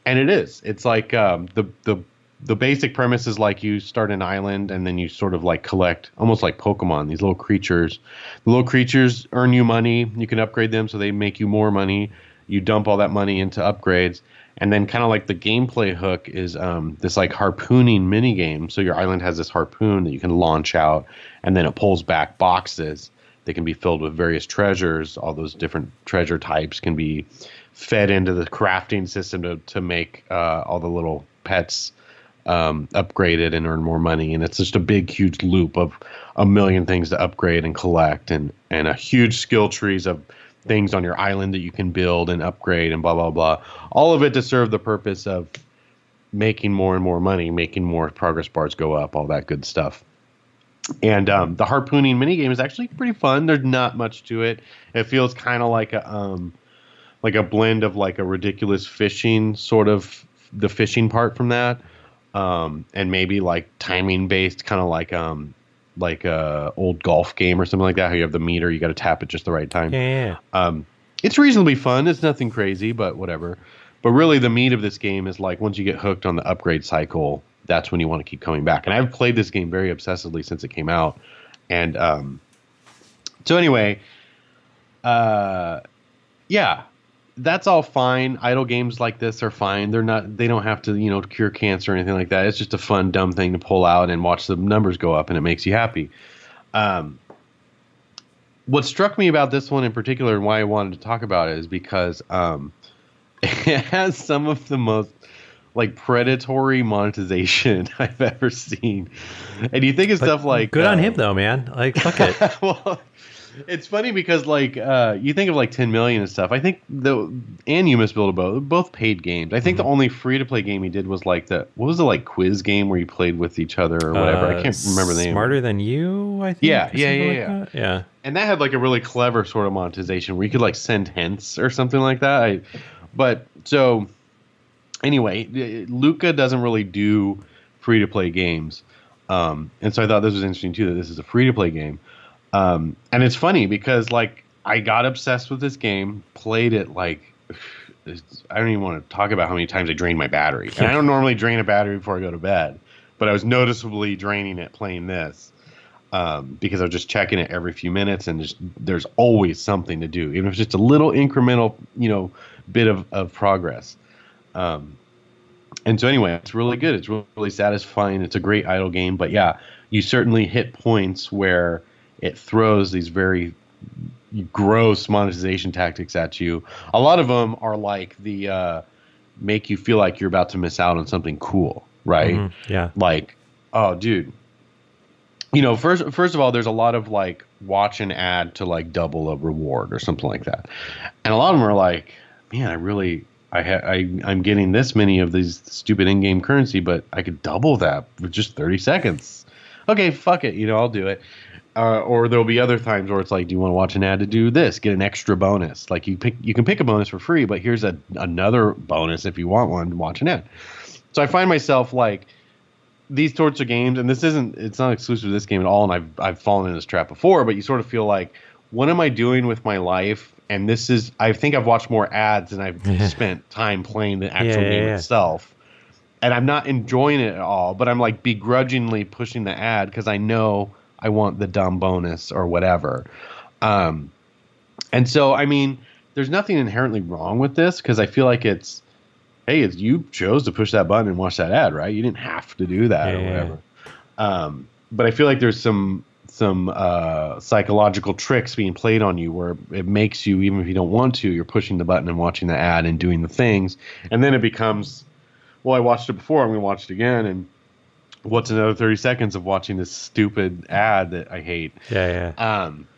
and it is. It's like um, the the the basic premise is like you start an island and then you sort of like collect almost like Pokemon these little creatures. The little creatures earn you money. You can upgrade them so they make you more money. You dump all that money into upgrades. And then kind of like the gameplay hook is um, this like harpooning mini game. So your island has this harpoon that you can launch out and then it pulls back boxes. that can be filled with various treasures. All those different treasure types can be fed into the crafting system to, to make uh, all the little pets um, upgraded and earn more money. And it's just a big, huge loop of a million things to upgrade and collect, and and a huge skill trees of things on your island that you can build and upgrade and blah blah blah. All of it to serve the purpose of making more and more money, making more progress bars go up, all that good stuff. And um, the harpooning minigame is actually pretty fun. There's not much to it. It feels kind of like a um, like a blend of like a ridiculous fishing sort of the fishing part from that um, and maybe like timing based, kind of like um, like a old golf game or something like that. How you have the meter, you got to tap it just the right time. yeah, yeah, yeah. Um, it's reasonably fun. It's nothing crazy, but whatever. But really, the meat of this game is like once you get hooked on the upgrade cycle, that's when you want to keep coming back. And I've played this game very obsessively since it came out, and um, So anyway, uh, yeah, that's all fine. Idle games like this are fine. They're not. They don't have to, you know, cure cancer or anything like that. It's just a fun, dumb thing to pull out and watch the numbers go up, and it makes you happy. Um, what struck me about this one in particular, and why I wanted to talk about it, is because um, it has some of the most like predatory monetization I've ever seen. And you think of stuff like Good on uh, him though, man. Like fuck it. well, it's funny because like uh, you think of like 10 million and stuff. I think the and you must build a boat both paid games. I think Mm-hmm. the only free to play game he did was like the what was the like quiz game where you played with each other or whatever. I Uh, can't remember the name. Smarter than you, I think. Yeah, or yeah, yeah, like yeah. Yeah. and that had like a really clever sort of monetization where you could like send hints or something like that. I, but so anyway, Luca doesn't really do free to play games, um, and so I thought this was interesting too that this is a free to play game, um, and it's funny because like I got obsessed with this game, played it like. I don't even want to talk about how many times I drained my battery. And I don't normally drain a battery before I go to bed, but I was noticeably draining it playing this um, because I was just checking it every few minutes, and just there's always something to do, even if it's just a little incremental, you know, bit of, of progress. Um, and so anyway, it's really good. It's really, really satisfying. It's a great idle game, but yeah, you certainly hit points where it throws these very gross monetization tactics at you. A lot of them are like the uh, make you feel like you're about to miss out on something cool, right? Mhm. Yeah. like oh dude you know first first of all there's a lot of like watch an ad to like double a reward or something like that and a lot of them are like man i really i ha- I, i'm getting this many of these stupid in-game currency but i could double that with just 30 seconds okay fuck it you know i'll do it uh, or there'll be other times where it's like, do you want to watch an ad to do this? Get an extra bonus. Like you pick, you can pick a bonus for free, but here's a another bonus if you want one. Watch an ad. So I find myself like these sorts of games, and this isn't it's not exclusive to this game at all, and I've I've fallen in this trap before, but you sort of feel like, what am I doing with my life? And this is I think I've watched more ads than I've spent time playing the actual Yeah, yeah, game yeah. itself. And I'm not enjoying it at all, but I'm like begrudgingly pushing the ad because I know I want the dumb bonus or whatever. Um, and so, I mean, there's nothing inherently wrong with this because I feel like it's, hey, it's, you chose to push that button and watch that ad, right? You didn't have to do that Yeah, or yeah, whatever. Um, but I feel like there's some some uh, psychological tricks being played on you where it makes you, even if you don't want to, you're pushing the button and watching the ad and doing the things, and then it becomes, well, I watched it before, I'm going to watch it again, and what's another 30 seconds of watching this stupid ad that I hate? Yeah. Yeah. um,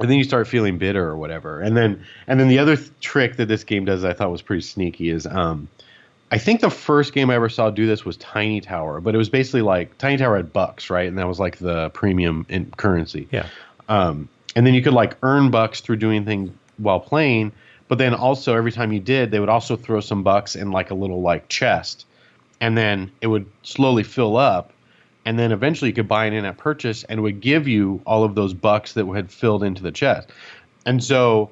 and then you start feeling bitter or whatever. And then and then the other th- trick that this game does, I thought was pretty sneaky, is um, I think the first game I ever saw do this was Tiny Tower, but it was basically like Tiny Tower had bucks, right? And that was like the premium in currency. Yeah. Um, and then you could like earn bucks through doing things while playing. But then also every time you did, they would also throw some bucks in like a little like chest, and then it would slowly fill up, and then eventually you could buy an in-app purchase, and it would give you all of those bucks that had filled into the chest. And so,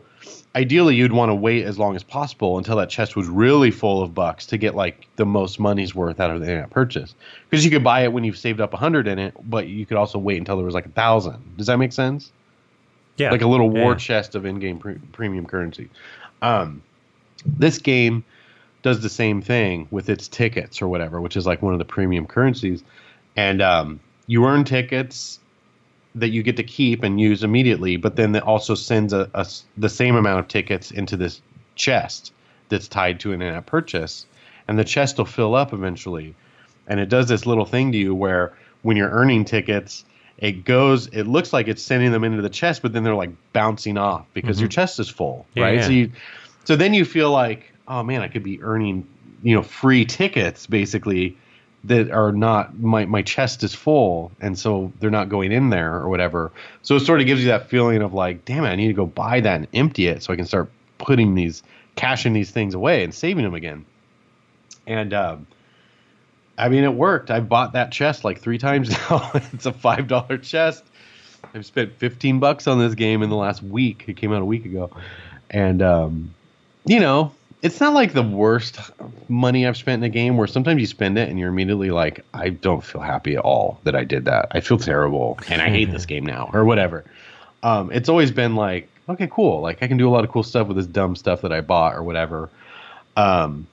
ideally, you'd want to wait as long as possible until that chest was really full of bucks to get like the most money's worth out of the in-app purchase. Because you could buy it when you've saved up a hundred in it, but you could also wait until there was like a thousand. Does that make sense? Yeah. like a little war Yeah. chest of in-game pre- premium currency. Um, this game does the same thing with its tickets or whatever, which is like one of the premium currencies, and um, you earn tickets that you get to keep and use immediately, but then it also sends a, a the same amount of tickets into this chest that's tied to an in-app purchase, and the chest will fill up eventually, and it does this little thing to you where when you're earning tickets it goes it looks like it's sending them into the chest but then they're like bouncing off because your chest is full Yeah, right? Yeah. so you so then you feel like oh man i could be earning you know free tickets basically that are not my my chest is full and so they're not going in there or whatever so it sort of gives you that feeling of like damn it i need to go buy that and empty it so i can start putting these cashing these things away and saving them again and um I mean, it worked. I bought that chest like three times now. it's a five dollar chest. I've spent fifteen bucks on this game in the last week. It came out a week ago, and um, you know, it's not like the worst money I've spent in a game. Where sometimes you spend it and you're immediately like, I don't feel happy at all that I did that. I feel terrible, and I hate this game now, or whatever. um, it's always been like, okay, cool. Like I can do a lot of cool stuff with this dumb stuff that I bought or whatever. Um,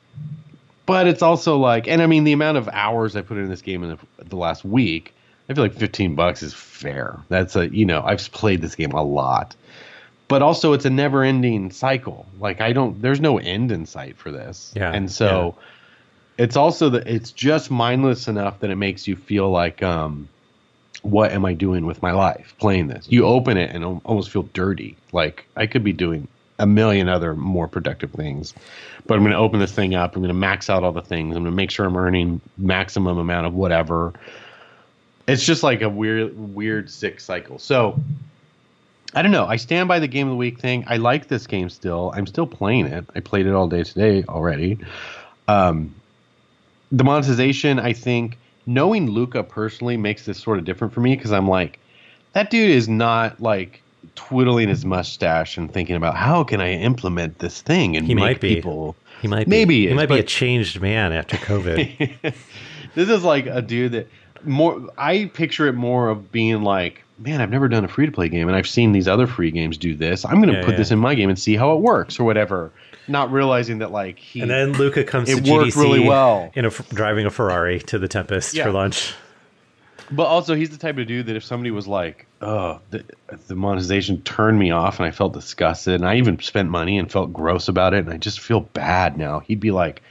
but it's also like, and I mean, the amount of hours I put in this game in the, the last week, I feel like 15 bucks is fair. That's a, you know, I've played this game a lot, but also it's a never ending cycle. Like I don't, there's no end in sight for this. Yeah, And so it's also that it's just mindless enough that it makes you feel like, um, what am I doing with my life playing this? You open it and almost feel dirty. Like I could be doing a million other more productive things, but I'm going to open this thing up. I'm going to max out all the things. I'm going to make sure I'm earning maximum amount of whatever. It's just like a weird, weird sick cycle. So I don't know. I stand by the game of the week thing. I like this game still. I'm still playing it. I played it all day today already. Um, the monetization, I think, knowing Luca personally makes this sort of different for me because I'm like, that dude is not like twiddling his mustache and thinking about how can I implement this thing and He make might be. people. He might be. Maybe he might be a changed man after COVID. this is like a dude that more. I picture it more of being like, man, I've never done a free to play game, and I've seen these other free games do this. I'm going to Yeah, put yeah. this in my game and see how it works or whatever. Not realizing that like he and then Luca comes It to worked GDC really well. in a driving a Ferrari to the Tempest Yeah. for lunch. But also, he's the type of dude that if somebody was like, "Oh, the, the monetization turned me off," and I felt disgusted, and I even spent money and felt gross about it, and I just feel bad now. He'd be like,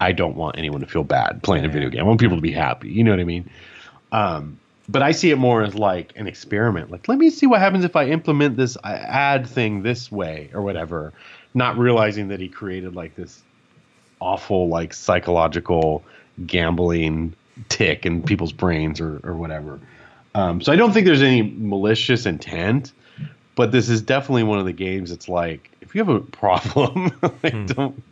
"I don't want anyone to feel bad playing a video game. I want people to be happy." You know what I mean? Um, but I see it more as like an experiment. Like, let me see what happens if I implement this uh, ad thing this way or whatever. Not realizing that he created like this awful like psychological gambling tick in people's brains or, or whatever. Um, so I don't think there's any malicious intent, but this is definitely one of the games. It's like if you have a problem, like, don't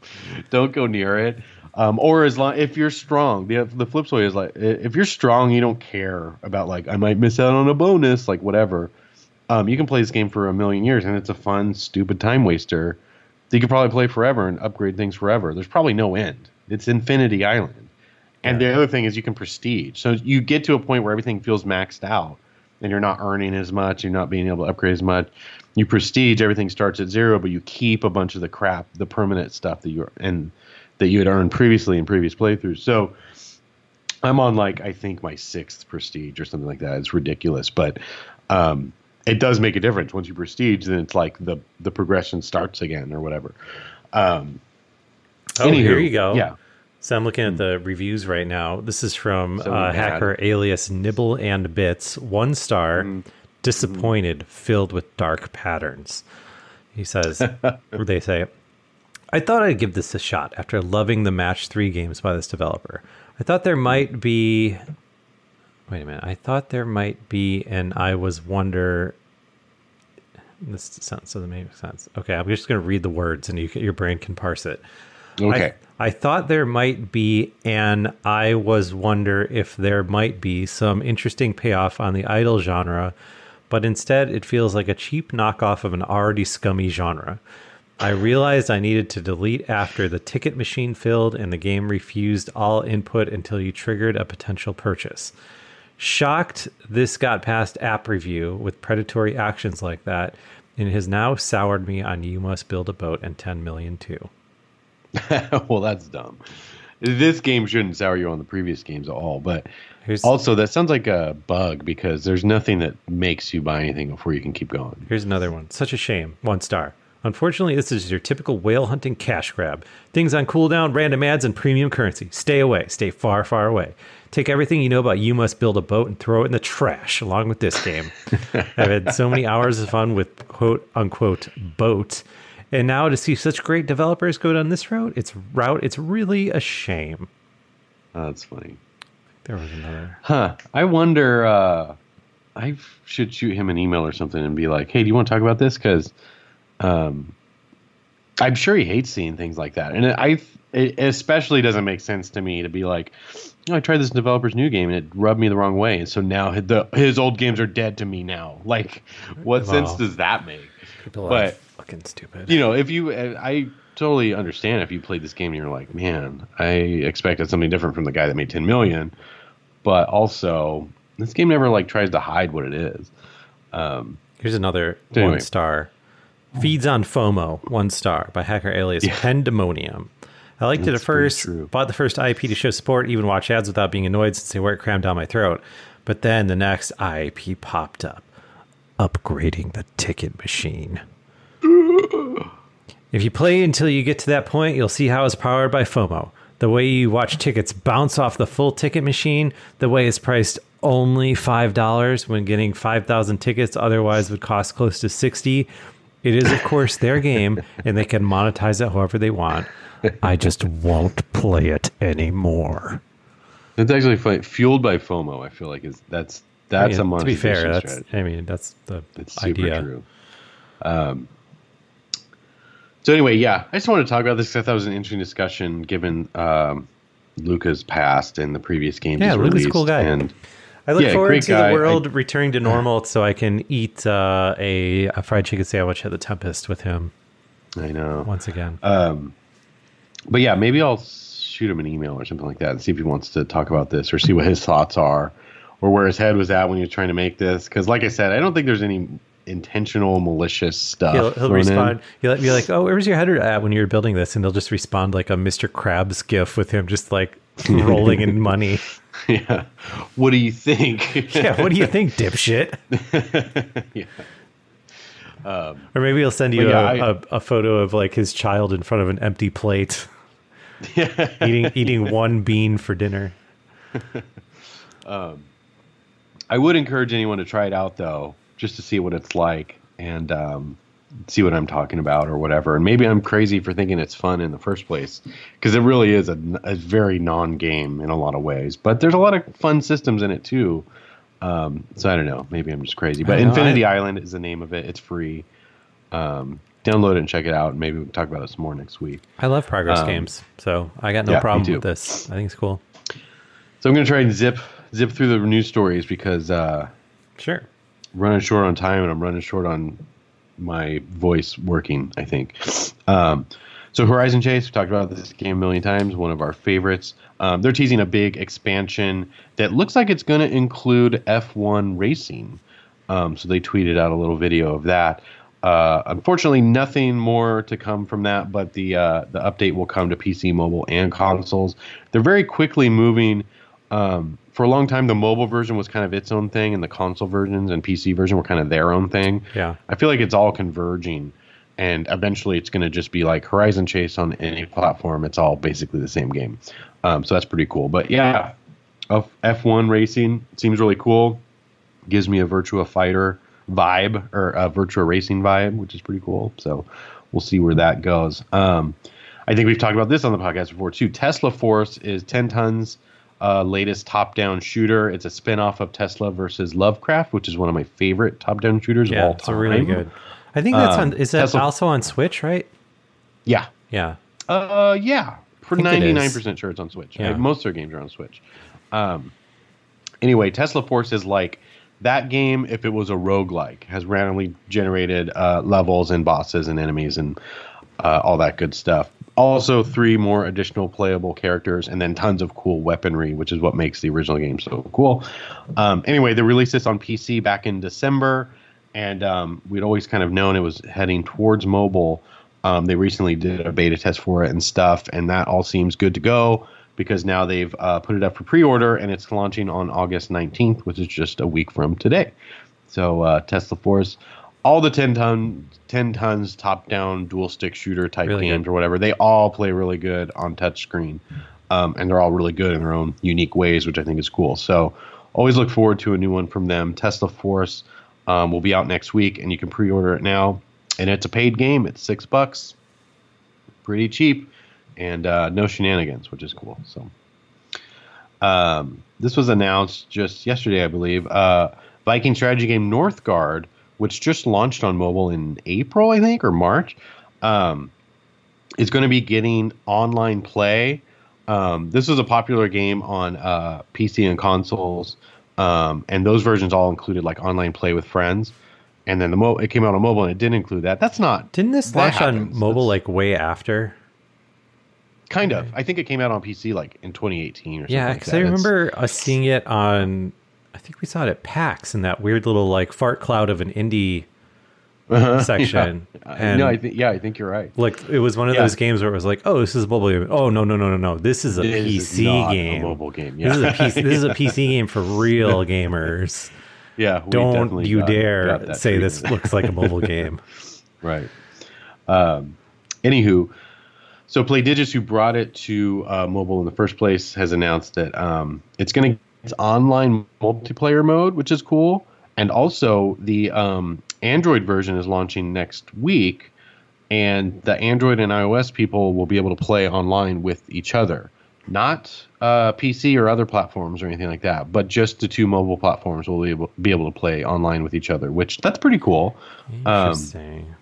don't go near it. Um, or as long if you're strong, the the flip side is like if you're strong, you don't care about like I might miss out on a bonus, like whatever. Um, you can play this game for a million years, and it's a fun, stupid time waster you could probably play forever and upgrade things forever. There's probably no end. It's Infinity Island. And the other thing is you can prestige. So you get to a point where everything feels maxed out and you're not earning as much, you're not being able to upgrade as much. You prestige, everything starts at zero, but you keep a bunch of the crap, the permanent stuff that you're and that you had earned previously in previous playthroughs. So I'm on like I think my sixth prestige or something like that. It's ridiculous, but um, it does make a difference once you prestige. Then it's like the the progression starts again or whatever. Um, Oh, anywho, here you go. Yeah, So I'm looking at the reviews right now. This is from So uh, hacker alias Nibble and Bits. One star, Mm-hmm. disappointed, filled with dark patterns. He says, they say, I thought I'd give this a shot after loving the Match 3 games by this developer. I thought there might be. Wait a minute. I thought there might be, and I was wonder. This sounds doesn't make sense. Okay, I'm just going to read the words, and you, can- your brain can parse it. okay. I, I thought there might be, and I was wonder if there might be some interesting payoff on the idle genre, but instead it feels like a cheap knockoff of an already scummy genre. I realized I needed to delete after the ticket machine filled and the game refused all input until you triggered a potential purchase. Shocked this got past app review with predatory actions like that, and it has now soured me on You Must Build a Boat and 10 Million too. well, that's dumb. This game shouldn't sour you on the previous games at all. But Here's- also, that sounds like a bug because there's nothing that makes you buy anything before you can keep going. Here's another one. Such a shame. One star. Unfortunately, this is your typical whale hunting cash grab. Things on cooldown, random ads, and premium currency. Stay away. Stay far, far away. Take everything you know about You Must Build a Boat and throw it in the trash along with this game. I've had so many hours of fun with quote unquote boat. And now to see such great developers go down this route, it's route, it's really a shame. Oh, that's funny. There was another. Huh. I wonder. Uh, I should shoot him an email or something and be like, "Hey, do you want to talk about this?" Because um, I'm sure he hates seeing things like that, and I it especially doesn't make sense to me to be like, "Oh, I tried this developer's new game and it rubbed me the wrong way, and so now his, the, his old games are dead to me now." Like, what sense does that make? People But- are fucking stupid. you know, if you, I totally understand if you played this game and you're like, man, I expected something different from the guy that made 10 million, but also this game never like tries to hide what it is. Um, Here's another Anyway. one star. Feeds on FOMO, one star by hacker alias Pendemonium. I liked it at first, bought the first IP to show support, even watch ads without being annoyed since they weren't crammed down my throat. But then the next IP popped up upgrading the ticket machine. If you play until you get to that point, you'll see how it's powered by FOMO. The way you watch tickets bounce off the full ticket machine, the way it's priced only $5 when getting 5,000 tickets otherwise would cost close to 60. It is of course their game and they can monetize it however they want. I just won't play it anymore. It's actually fun. fueled by FOMO. I feel like is that's that's I mean, a to be fair, that's strategy. I mean that's the It's super idea. true. Um, so anyway, yeah, I just wanted to talk about this because I thought it was an interesting discussion given um, Luca's past and the previous games. Yeah, Luca's a cool guy. And I look Yeah, forward to guy. the world returning to normal so I can eat uh, a, a fried chicken sandwich at the Tempest with him I know. once again. But yeah, maybe I'll shoot him an email or something like that and see if he wants to talk about this or see what his thoughts are or where his head was at when he was trying to make this. Because, like I said, I don't think there's any intentional malicious stuff. he'll, he'll respond. He'll be like, "Oh, where's your header at when you were building this?" And they'll just respond like a Mr. Krabs gif with him just like rolling in money. yeah. What do you think? Yeah, what do you think, dipshit? Yeah. or maybe he'll send you yeah, a, I- a, a photo of like his child in front of an empty plate, eating eating one bean for dinner. um, I would encourage anyone to try it out though, just to see what it's like and um, see what I'm talking about or whatever. And maybe I'm crazy for thinking it's fun in the first place because it really is a, a very non-game in a lot of ways. But there's a lot of fun systems in it too. Um, so I don't know. Maybe I'm just crazy. But know, Infinity I- Island is the name of it. It's free. Um, download it and check it out. Maybe we can talk about it some more next week. I love progress Um, games, so I got no yeah, problem with this. I think it's cool. So I'm going to try and zip zip through the news stories because uh, Sure. running short on time and I'm running short on my voice working, I think. Um, so Horizon Chase, we talked about this game a million times, one of our favorites. Um, they're teasing a big expansion that looks like it's going to include F1 racing. Um, so they tweeted out a little video of that. Uh, unfortunately, nothing more to come from that, but the uh, the update will come to PC, mobile, and consoles. They're very quickly moving. Um, for a long time, the mobile version was kind of its own thing, and the console versions and PC version were kind of their own thing. Yeah. I feel like it's all converging, and eventually it's going to just be like Horizon Chase on any platform. It's all basically the same game. Um, so that's pretty cool. But yeah, F- F1 racing seems really cool. Gives me a Virtua Fighter vibe or a Virtua Racing vibe, which is pretty cool. So we'll see where that goes. Um, I think we've talked about this on the podcast before too. Tesla Force is 10tons. Uh, latest top-down shooter. It's a spin-off of Tesla versus Lovecraft, which is one of my favorite top-down shooters of all time. a really good. I think that's Um, on. Is that Tesla- also on Switch? Right? Yeah, Yeah. Uh, yeah, for think it ninety is. nine percent sure it's on Switch. Yeah. Uh, most of their games are on Switch. Um, anyway, Tesla Force is like that game if it was a roguelike, has randomly generated uh, levels and bosses and enemies and uh, all that good stuff. Also, three more additional playable characters and then tons of cool weaponry, which is what makes the original game so cool. Um, anyway, they released this on PC back in December, and um, we'd always kind of known it was heading towards mobile. Um, they recently did a beta test for it and stuff, and that all seems good to go because now they've uh, put it up for pre-order and it's launching on August 19th, which is just a week from today. So uh, Tesla Force, all the 10 ton, 10tons top down dual stick shooter type Really games good. or whatever, they all play really good on touchscreen, um, and they're all really good in their own unique ways, which I think is cool. So always look forward to a new one from them. Tesla Force um, will be out next week, and you can pre-order it now. And it's a paid game. It's six bucks, pretty cheap, and uh, no shenanigans, which is cool. So. Um, this was announced just yesterday, I believe. Uh, Viking strategy game Northgard, which just launched on mobile in April, I think, or March, um, is going to be getting online play. Um, this was a popular game on uh, PC and consoles, um, and those versions all included like online play with friends. And then the mo- it came out on mobile and it didn't include that. That's not Didn't this launch happens. on mobile That's- like way after? kind of. I think it came out on PC like in 2018 or something. Yeah, because that. I remember us seeing it on. I think we saw it at PAX in that weird little like fart cloud of an indie section. Uh, And no, I think yeah, I think you're right. like it was one of Yeah. those games where it was like, oh, this is a mobile game. Oh no, no, no, no, no. This is a is PC a game. mobile game, This is a. PC. This is a PC game for real gamers. Yeah, we Don't you got- got dare that say this looks like a mobile game. Right. Um, anywho, so Playdigious, who brought it to uh, mobile in the first place, has announced that um, it's going to it's online multiplayer mode, which is cool, and also the um, Android version is launching next week, and the Android and iOS people will be able to play online with each other, not uh, PC or other platforms or anything like that, but just the two mobile platforms will be able, be able to play online with each other, which that's pretty cool. Um, Interesting.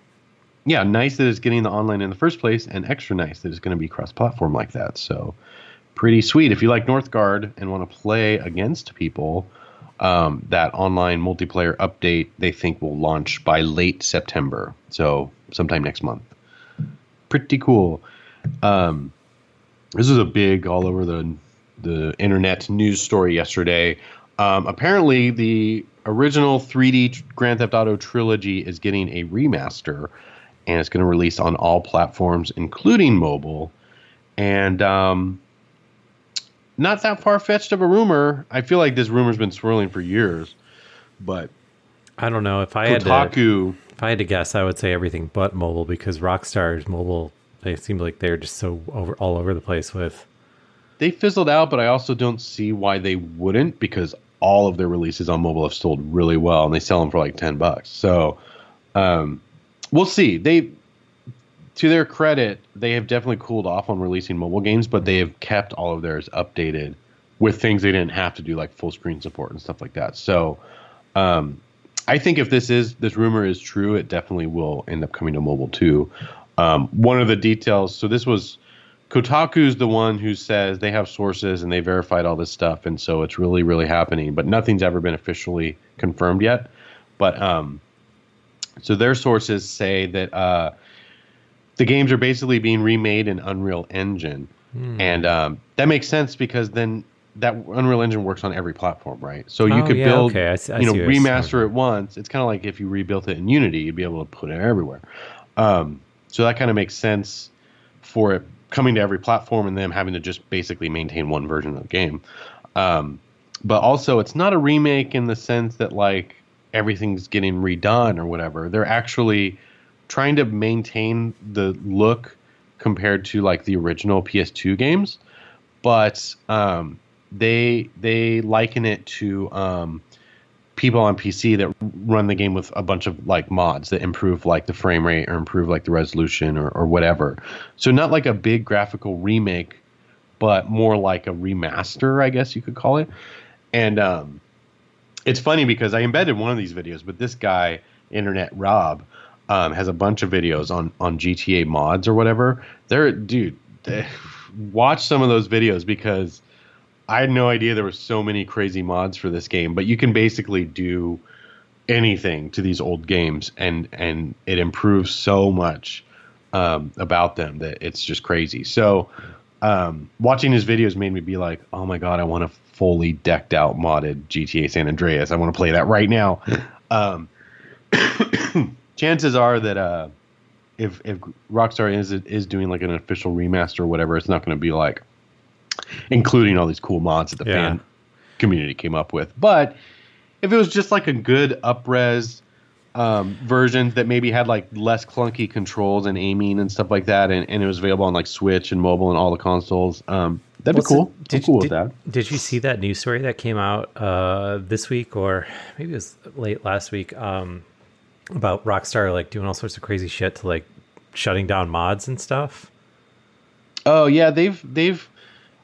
yeah, nice that it's getting the online in the first place, and extra nice that it's going to be cross-platform like that. So, pretty sweet. If you like Northgard and want to play against people, um, that online multiplayer update they think will launch by late September, so sometime next month. Pretty cool. Um, this is a big all over the the internet news story yesterday. Um, apparently, the original 3D Grand Theft Auto trilogy is getting a remaster, and it's going to release on all platforms, including mobile. And um, not that far fetched of a rumor. I feel like this rumor's been swirling for years, but I don't know if I had to, Kotaku. if I had to guess, I would say everything but mobile because Rockstar's mobile. They seem like they're just so over all over the place with. they fizzled out, but I also don't see why they wouldn't because all of their releases on mobile have sold really well and they sell them for like 10 bucks. So, um, we'll see. They, to their credit, they have definitely cooled off on releasing mobile games, but they have kept all of theirs updated with things they didn't have to do, like full screen support and stuff like that. So, um, I think if this is this rumor is true, it definitely will end up coming to mobile too. Um, one of the details. So this was Kotaku's the one who says they have sources and they verified all this stuff, and so it's really, really happening. But nothing's ever been officially confirmed yet. But um, so their sources say that uh, the games are basically being remade in Unreal Engine, and um, that makes sense because then that Unreal Engine works on every platform, right? So you Oh, could yeah, build, okay, I I you know, see what you're saying. remaster it once. It's kind of like if you rebuilt it in Unity, you'd be able to put it everywhere. Um, so that kind of makes sense for it coming to every platform and them having to just basically maintain one version of the game. Um, but also, it's not a remake in the sense that like everything's getting redone or whatever. They're actually trying to maintain the look compared to like the original PS2 games, but um, they they liken it to um, people on PC that run the game with a bunch of like mods that improve like the frame rate or improve like the resolution or, or whatever. So not like a big graphical remake, but more like a remaster, I guess you could call it. And um, it's funny because I embedded one of these videos, but this guy, Internet Rob, um, has a bunch of videos on on GTA mods or whatever. They're dude, they- watch some of those videos because I had no idea there were so many crazy mods for this game. But you can basically do anything to these old games, and and it improves so much um, about them that it's just crazy. So um, watching his videos made me be like, oh my god, I want a fully decked out modded GTA San Andreas. I want to play that right now. chances are that uh, if if Rockstar is is doing like an official remaster or whatever, it's not going to be like including all these cool mods that the Yeah. fan community came up with. But if it was just like a good upres um, version that maybe had like less clunky controls and aiming and stuff like that, and, and it was available on like Switch and mobile and all the consoles, um, that'd What's be cool. it- Did, cool did, with that. did you see that news story that came out uh, this week or maybe it was late last week um, about Rockstar like doing all sorts of crazy shit to like shutting down mods and stuff? Oh yeah, they've they've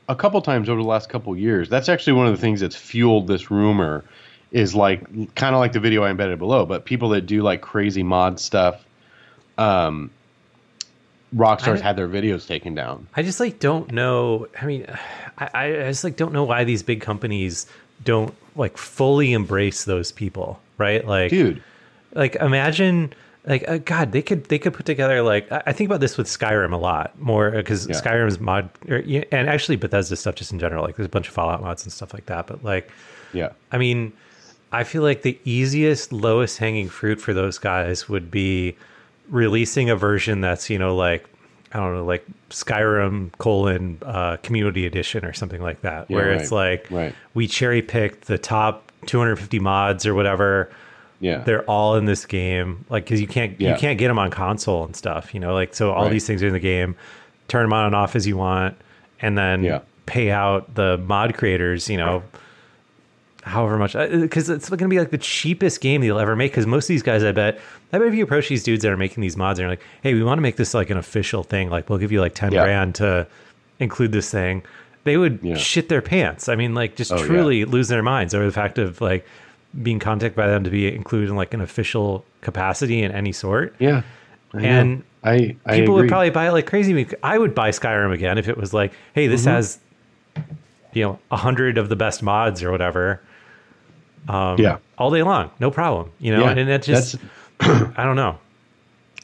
a couple times over the last couple years. That's actually one of the things that's fueled this rumor. Is like kind of like the video I embedded below, but people that do like crazy mod stuff, um, Rockstar's had their videos taken down. I just like don't know. I mean, I, I just like don't know why these big companies don't like fully embrace those people, right? Like, Dude, like imagine like uh, god they could they could put together like i I think about this with skyrim a lot more because Yeah. skyrim's mod or, and actually bethesda stuff just in general like there's a bunch of fallout mods and stuff like that but like yeah, i mean I feel like the easiest, lowest hanging fruit for those guys would be releasing a version that's, you know, like, I don't know, like Skyrim colon uh, community edition or something like that, Yeah, where right, it's like right. we cherry picked the top 250 mods or whatever. Yeah. They're all in this game, like because you can't Yeah. you can't get them on console and stuff, you know, like so all Right. these things are in the game. Turn them on and off as you want, and then Yeah. pay out the mod creators, you know, however much uh, because it's going to be like the cheapest game they'll ever make because most of these guys i bet i bet if you approach these dudes that are making these mods and they're like hey we want to make this like an official thing like we'll give you like 10 Yeah. grand to include this thing they would Yeah. shit their pants i mean like just Oh, yeah. truly lose their minds over the fact of like being contacted by them to be included in like an official capacity in any sort Yeah. I and I, I people agree. would probably buy it like crazy. I would buy Skyrim again if it was like, hey, this Mm-hmm. has you know a hundred of the best mods or whatever yeah. all day long, no problem. You know, Yeah, and it just I don't know.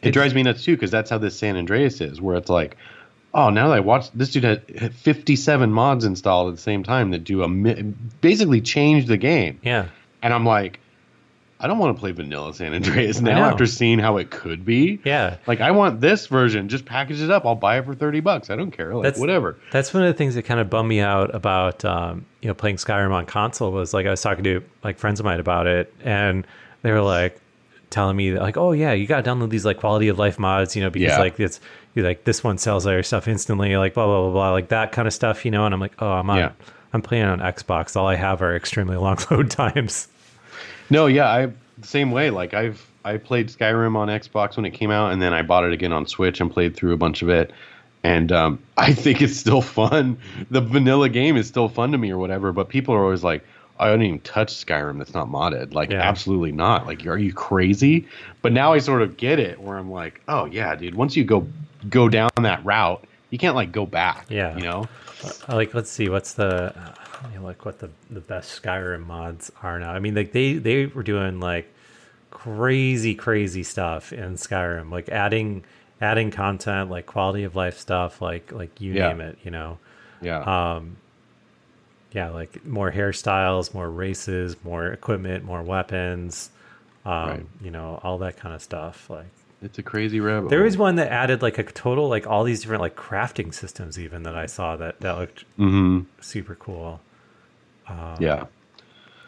It drives me nuts too because that's how this San Andreas is, where it's like, oh, now that I watch this dude had had 57 mods installed at the same time that do a basically change the game, Yeah, and I'm like, I don't want to play vanilla San Andreas now after seeing how it could be. yeah. Like I want this version, just package it up. I'll buy it for 30 bucks. I don't care. Like That's- whatever. That's one of the things that kind of bummed me out about um, you know playing Skyrim on console was like I was talking to like friends of mine about it, and they were like telling me that, like, oh yeah, you got to download these like quality of life mods, you know, because Yeah. like it's you like this one sells all your stuff instantly, like blah blah blah blah, like that kind of stuff, you know. And I'm like, oh, I'm on, Yeah. I'm playing on Xbox. All I have are extremely long load times. No, yeah, I same way. Like I've I played Skyrim on Xbox when it came out, and then I bought it again on Switch and played through a bunch of it. And um, I think it's still fun. The vanilla game is still fun to me, or whatever. But people are always like, "I don't even touch Skyrim that's not modded." Like, Yeah. absolutely not. Like, are you crazy? But now I sort of get it, where I'm like, "Oh yeah, dude. Once you go go down that route, you can't like go back." Yeah. you know. Like let's see what's the look what the the best skyrim mods are now i mean like they they were doing like crazy crazy stuff in skyrim like adding adding content like quality of life stuff like like you Yeah. name it you know Yeah. Um yeah like more hairstyles more races more equipment more weapons um Right. you know all that kind of stuff like it's a crazy rabbit. there was one that added like a total like all these different like crafting systems even that i saw that that looked Mhm. super cool Yeah.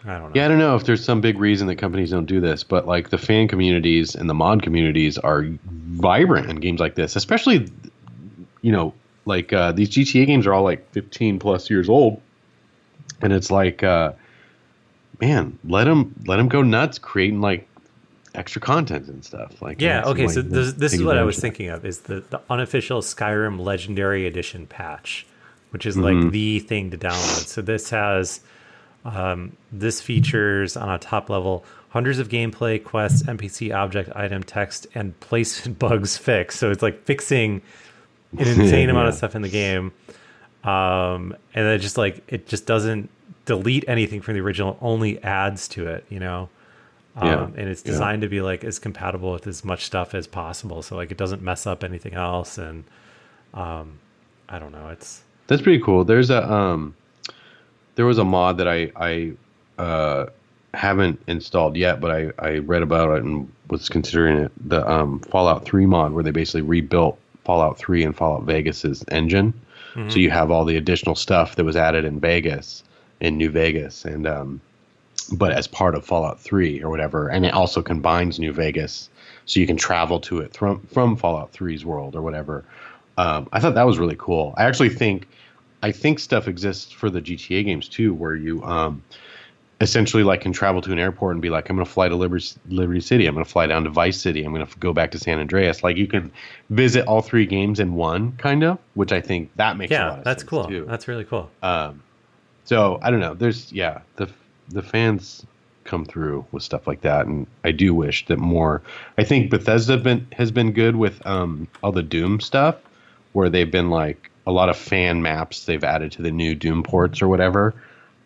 i don't know Yeah, I don't know if there's some big reason that companies don't do this, but like the fan communities and the mod communities are vibrant in games like this, especially, you know, like uh, these GTA games are all like 15 plus years old, and it's like, uh, man, let them let them go nuts creating like extra content and stuff. Like Yeah. Okay. like, So this, this is what I was thinking of: is the, the unofficial Skyrim Legendary Edition patch, which is Mm-hmm. like the thing to download. So this has um, this features on a top level hundreds of gameplay quests, NPC object, item, text, and placement bugs fixed. So it's like fixing an insane amount of stuff in the game, um, and it just like it just doesn't delete anything from the original, only adds to it. You know. Yeah. Um, and it's Yeah. designed to be like as compatible with as much stuff as possible so like it doesn't mess up anything else and um i don't know it's That's pretty cool. There's a um, there was a mod that I I uh, haven't installed yet, but I I read about it and was considering it. The um, Fallout 3 mod where they basically rebuilt Fallout 3 and Fallout Vegas's engine, so you have all the additional stuff that was added in Vegas in New Vegas, and um, but as part of Fallout 3 or whatever, and it also combines New Vegas, so you can travel to it from from Fallout 3's world or whatever. Um, I thought that was really cool. I actually think, I think stuff exists for the GTA games too, where you um, essentially like can travel to an airport and be like, I'm going to fly to Liberty, Liberty City, I'm going to fly down to Vice City, I'm going to go back to San Andreas. Like you can visit all three games in one, kind of, which I think that makes a lot yeah that's cool too. that's really cool Um, so I don't know. There's yeah, the the fans come through with stuff like that, and I do wish that more. I think Bethesda been has been good with um, all the Doom stuff, where they've been like a lot of fan maps they've added to the new Doom ports or whatever,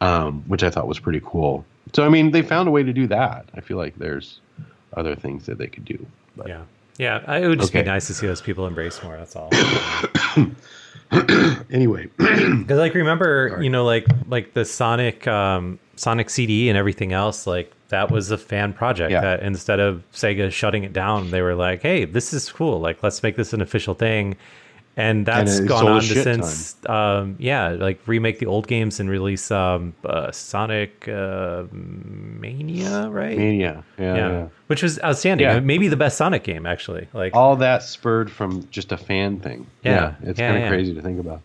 um, which I thought was pretty cool. So I mean, they found a way to do that. I feel like there's other things that they could do. But yeah yeah it would just Okay. be nice to see those people embrace more that's all anyway, Because like remember, you know, like like the Sonic um, Sonic CD and everything else, like that was a fan project. Yeah. That instead of Sega shutting it down, they were like, "Hey, this is cool. Like, let's make this an official thing." And that's it gone on since, um, yeah, like remake the old games and release um, uh, Sonic uh, Mania, right? Mania. Yeah, yeah. yeah. which was outstanding. Yeah. Maybe the best Sonic game, actually. Like, All that spurred from just a fan thing. Yeah, it's kind of crazy to think about.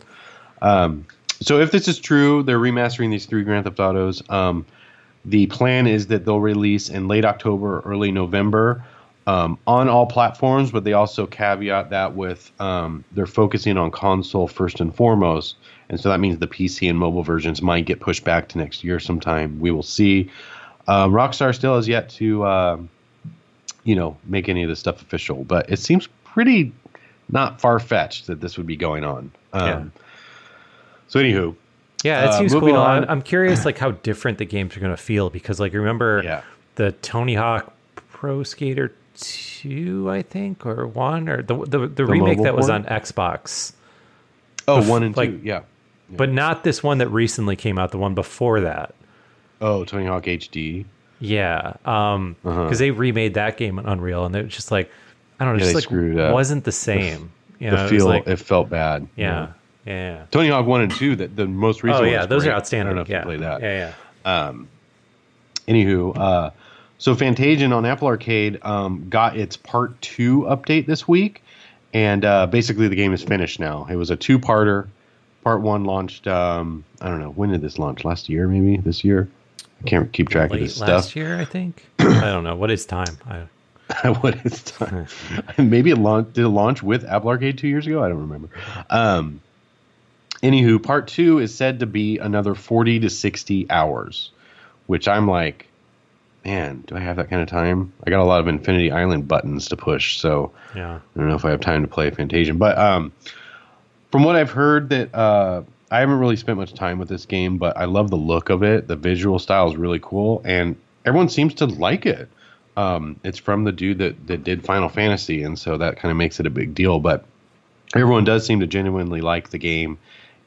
Um, so if this is true, they're remastering these three Grand Theft Autos. Um, the plan is that they'll release in late October, early November, um, on all platforms. But they also caveat that with um, they're focusing on console first and foremost, and so that means the PC and mobile versions might get pushed back to next year sometime. We will see. Um, Rockstar still has yet to, uh, you know, make any of this stuff official, but it seems pretty not far fetched that this would be going on. Um, Yeah. So, anywho, Yeah, it Uh, seems moving cool. on. I'm, I'm curious, like how different the games are going to feel because, like, remember Yeah. the Tony Hawk Pro Skater two, I think, or one, or the the, the, remake that was on Xbox, oh, Bef- one and like- two, yeah. but not this one that recently came out. The one before that. Oh, Tony Hawk HD. Yeah, um, because Uh-huh. they remade that game Unreal, and it was just like I don't know, Yeah, just like screwed it up. wasn't the same. You know, the it feel like, it felt bad. yeah, yeah. Tony Hawk one and two, that the most recent. Oh yeah, those great. are outstanding. I don't know if yeah. you played that. Yeah, yeah. Anywho, uh, so Fantasian on Apple Arcade um, got its part two update this week, and uh, basically the game is finished now. It was a two-parter. Part one launched. Um, I don't know when did this launch? Last year, maybe this year. I can't keep track of this last stuff. Last year, I think. I don't know what is time. I, what is time? Maybe it launched. Did it launch with Apple Arcade two years ago? I don't remember. Um, anywho, part two is said to be another forty to sixty hours, which I'm like, man, do I have that kind of time? I got a lot of Infinity Island buttons to push, so yeah. I don't know if I have time to play Fantasian. But um, from what I've heard, that uh, I haven't really spent much time with this game, but I love the look of it. The visual style is really cool, and everyone seems to like it. Um, it's from the dude that, that did Final Fantasy, and so that kind of makes it a big deal. But everyone does seem to genuinely like the game.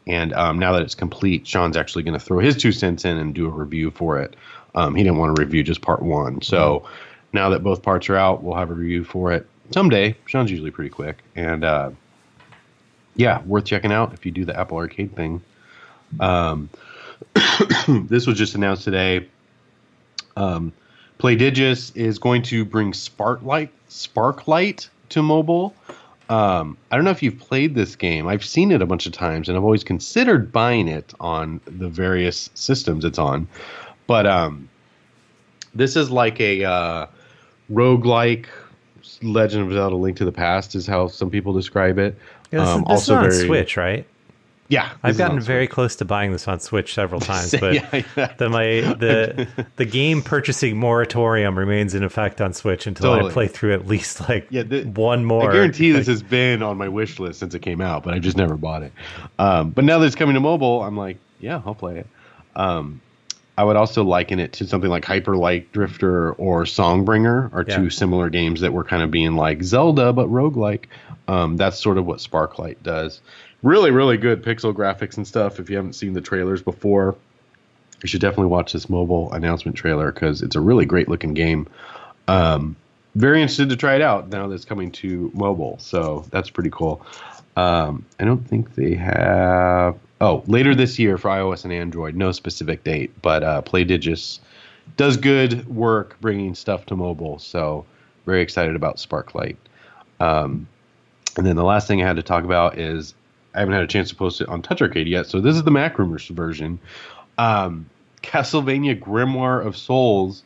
And um, now that it's complete, Sean's actually going to throw his two cents in and do a review for it. Um, he didn't want to review just part one. So now that both parts are out, we'll have a review for it someday. Sean's usually pretty quick. And uh, yeah, worth checking out if you do the Apple Arcade thing. Um, this was just announced today. Um, Playdigious is going to bring Sparklight, Sparklight to mobile. Um, I don't know if you've played this game. I've seen it a bunch of times, and I've always considered buying it on the various systems it's on. But um, this is like a uh, roguelike Legend of Zelda: Link to the Past is how some people describe it. Yeah, this, Um, is, this is on Switch, right? Yeah, I've gotten very Switch. close to buying this on Switch several times, but Yeah, yeah. the my the the game purchasing moratorium remains in effect on Switch until Totally. I play through at least like Yeah, the- one more. I guarantee this has been on my wish list since it came out, but I've just never bought it. Um, but now that it's coming to mobile, I'm like, yeah, I'll play it. Um, I would also liken it to something like Hyper Light Drifter or Songbringer, are Yeah. two similar games that were kind of being like Zelda but roguelike. Um, that's sort of what Sparklight does. Really, really good pixel graphics and stuff. If you haven't seen the trailers before, you should definitely watch this mobile announcement trailer because it's a really great looking game. Um, very interested to try it out now that it's coming to mobile. So that's pretty cool. Um, I don't think they have. Oh, later this year for iOS and Android. No specific date, but uh, Playdigious does good work bringing stuff to mobile. So very excited about Sparklight. Um, and then the last thing I had to talk about is I haven't had a chance to post it on TouchArcade yet. So this is the MacRumors version. Um, Castlevania Grimoire of Souls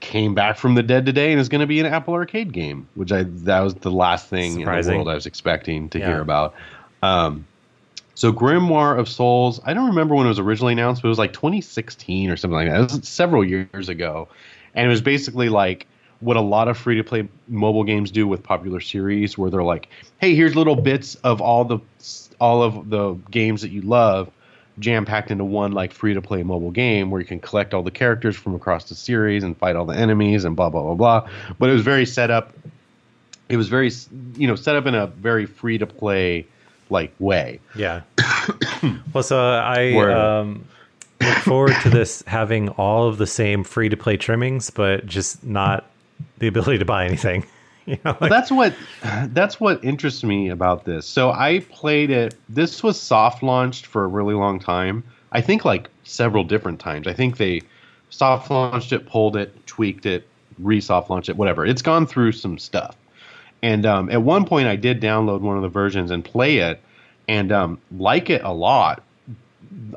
came back from the dead today and is going to be an Apple Arcade game, which I that was the last thing in the world I was expecting to Yeah. hear about. Um, so Grimoire of Souls, I don't remember when it was originally announced, but it was like 2016 or something like that. It was several years ago, and it was basically like what a lot of free to play mobile games do with popular series, where they're like, "Hey, here's little bits of all the all of the games that you love." jam packed into one like free to play mobile game where you can collect all the characters from across the series and fight all the enemies and blah blah blah blah. But it was very set up. It was very you know set up in a very free to play like way. yeah, Well, so I Word. um, look forward to this having all of the same free to play trimmings, but just not the ability to buy anything. You know, like, that's what that's what interests me about this. So I played it. This was soft launched for a really long time. I think like several different times. I think they soft launched it, pulled it, tweaked it, re-soft launched it, whatever. It's gone through some stuff. And um, at one point, I did download one of the versions and play it, and um, like it a lot.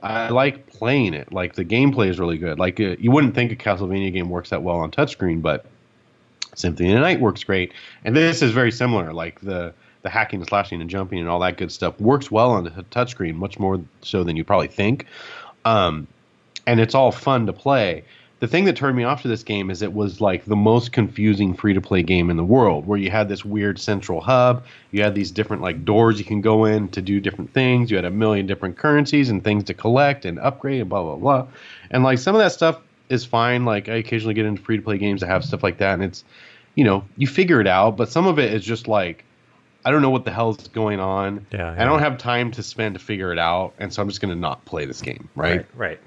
I like playing it. Like the gameplay is really good. Like uh, you wouldn't think a Castlevania game works that well on touchscreen, but Symphony of the Night works great, and this is very similar. Like the the hacking and slashing and jumping and all that good stuff works well on the touchscreen, much more so than you probably think. Um, and it's all fun to play. The thing that turned me off to this game is it was like the most confusing free to play game in the world, where you had this weird central hub, you had these different like doors you can go in to do different things, you had a million different currencies and things to collect and upgrade and blah blah blah. And like some of that stuff is fine. Like I occasionally get into free to play games that have stuff like that, and it's you know you figure it out. But some of it is just like I don't know what the hell's going on. Yeah, I don't have time to spend to figure it out, and so I'm just gonna not play this game, right? right, right.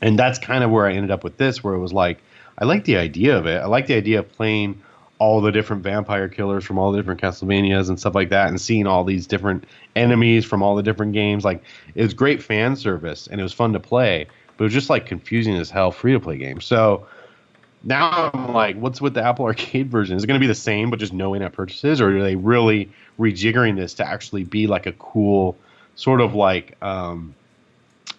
And that's kind of where I ended up with this, where it was like I like the idea of it. I like the idea of playing all the different vampire killers from all the different Castlevanias and stuff like that, and seeing all these different enemies from all the different games. Like it was great fan service, and it was fun to play, but it was just like confusing as hell free to play game. So now I'm like, what's with the Apple Arcade version? Is it going to be the same but just no in-app purchases, or are they really rejiggering this to actually be like a cool sort of like um,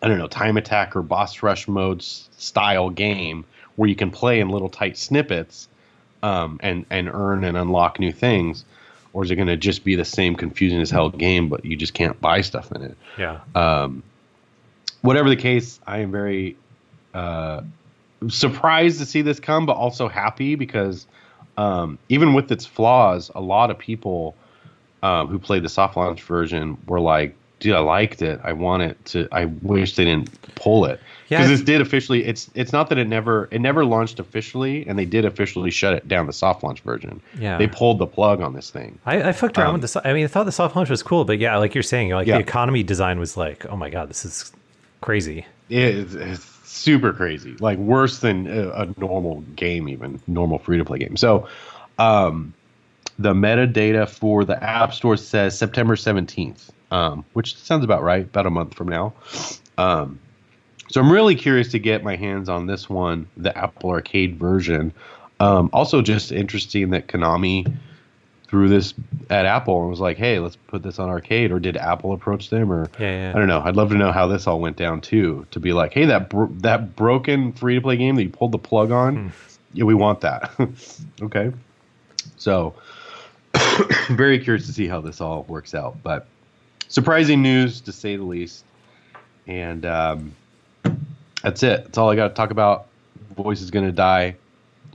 I don't know, time attack or boss rush mode style game where you can play in little tight snippets um, and and earn and unlock new things, or is it going to just be the same confusing as hell game, but you just can't buy stuff in it? Yeah. Um, whatever the case, I am very uh, surprised to see this come, but also happy because um, even with its flaws, a lot of people um, who played the soft launch version were like, "Dude, I liked it. I want it to. I wish they didn't pull it." Because it's- this did officially. It's it's not that it never it never launched officially, and they did officially shut it down the soft launch version. Yeah. they pulled the plug on this thing. I, I fucked around Um, with the. so- I mean, I thought the soft launch was cool, but yeah, like you're saying, like Yeah. the economy design was like, oh my god, this is crazy. It's, it's super crazy, like worse than a, a normal game, even normal free to play game. So, um, the metadata for the App Store says September seventeenth, um, which sounds about right, about a month from now. Um, so I'm really curious to get my hands on this one, the Apple Arcade version. Um, also, just interesting that Konami threw this at Apple and was like, "Hey, let's put this on arcade." Or did Apple approach them? Or Yeah, yeah. I don't know. I'd love to know how this all went down too. To be like, "Hey, that bro- that broken free to play game that you pulled the plug on, yeah, we want that." okay, so very curious to see how this all works out, but surprising news to say the least. And um, that's it. That's all I got to talk about. Voice is going to die.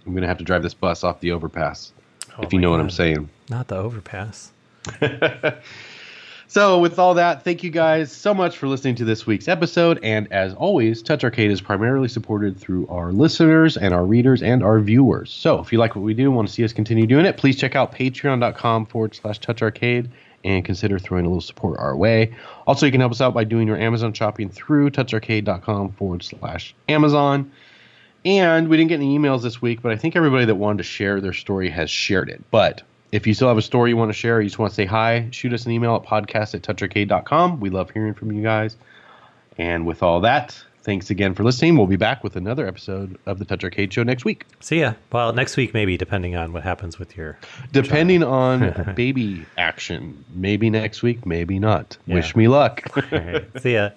I'm going to have to drive this bus off the overpass. Oh if you know what I'm saying. Not the overpass. So, with all that, thank you guys so much for listening to this week's episode. And as always, TouchArcade is primarily supported through our listeners and our readers and our viewers. So, if you like what we do and want to see us continue doing it, please check out patreon.com forward slash touch arcade and consider throwing a little support our way. Also, you can help us out by doing your Amazon shopping through toucharcade.com forward slash Amazon. And we didn't get any emails this week, but I think everybody that wanted to share their story has shared it. But if you still have a story you want to share, you just want to say hi, shoot us an email at podcast at toucharcade.com. We love hearing from you guys. And with all that, thanks again for listening. We'll be back with another episode of the TouchArcade Show next week. See ya. Well, next week maybe, depending on what happens with your. Depending on baby action. Maybe next week, maybe not. Yeah. Wish me luck. See ya.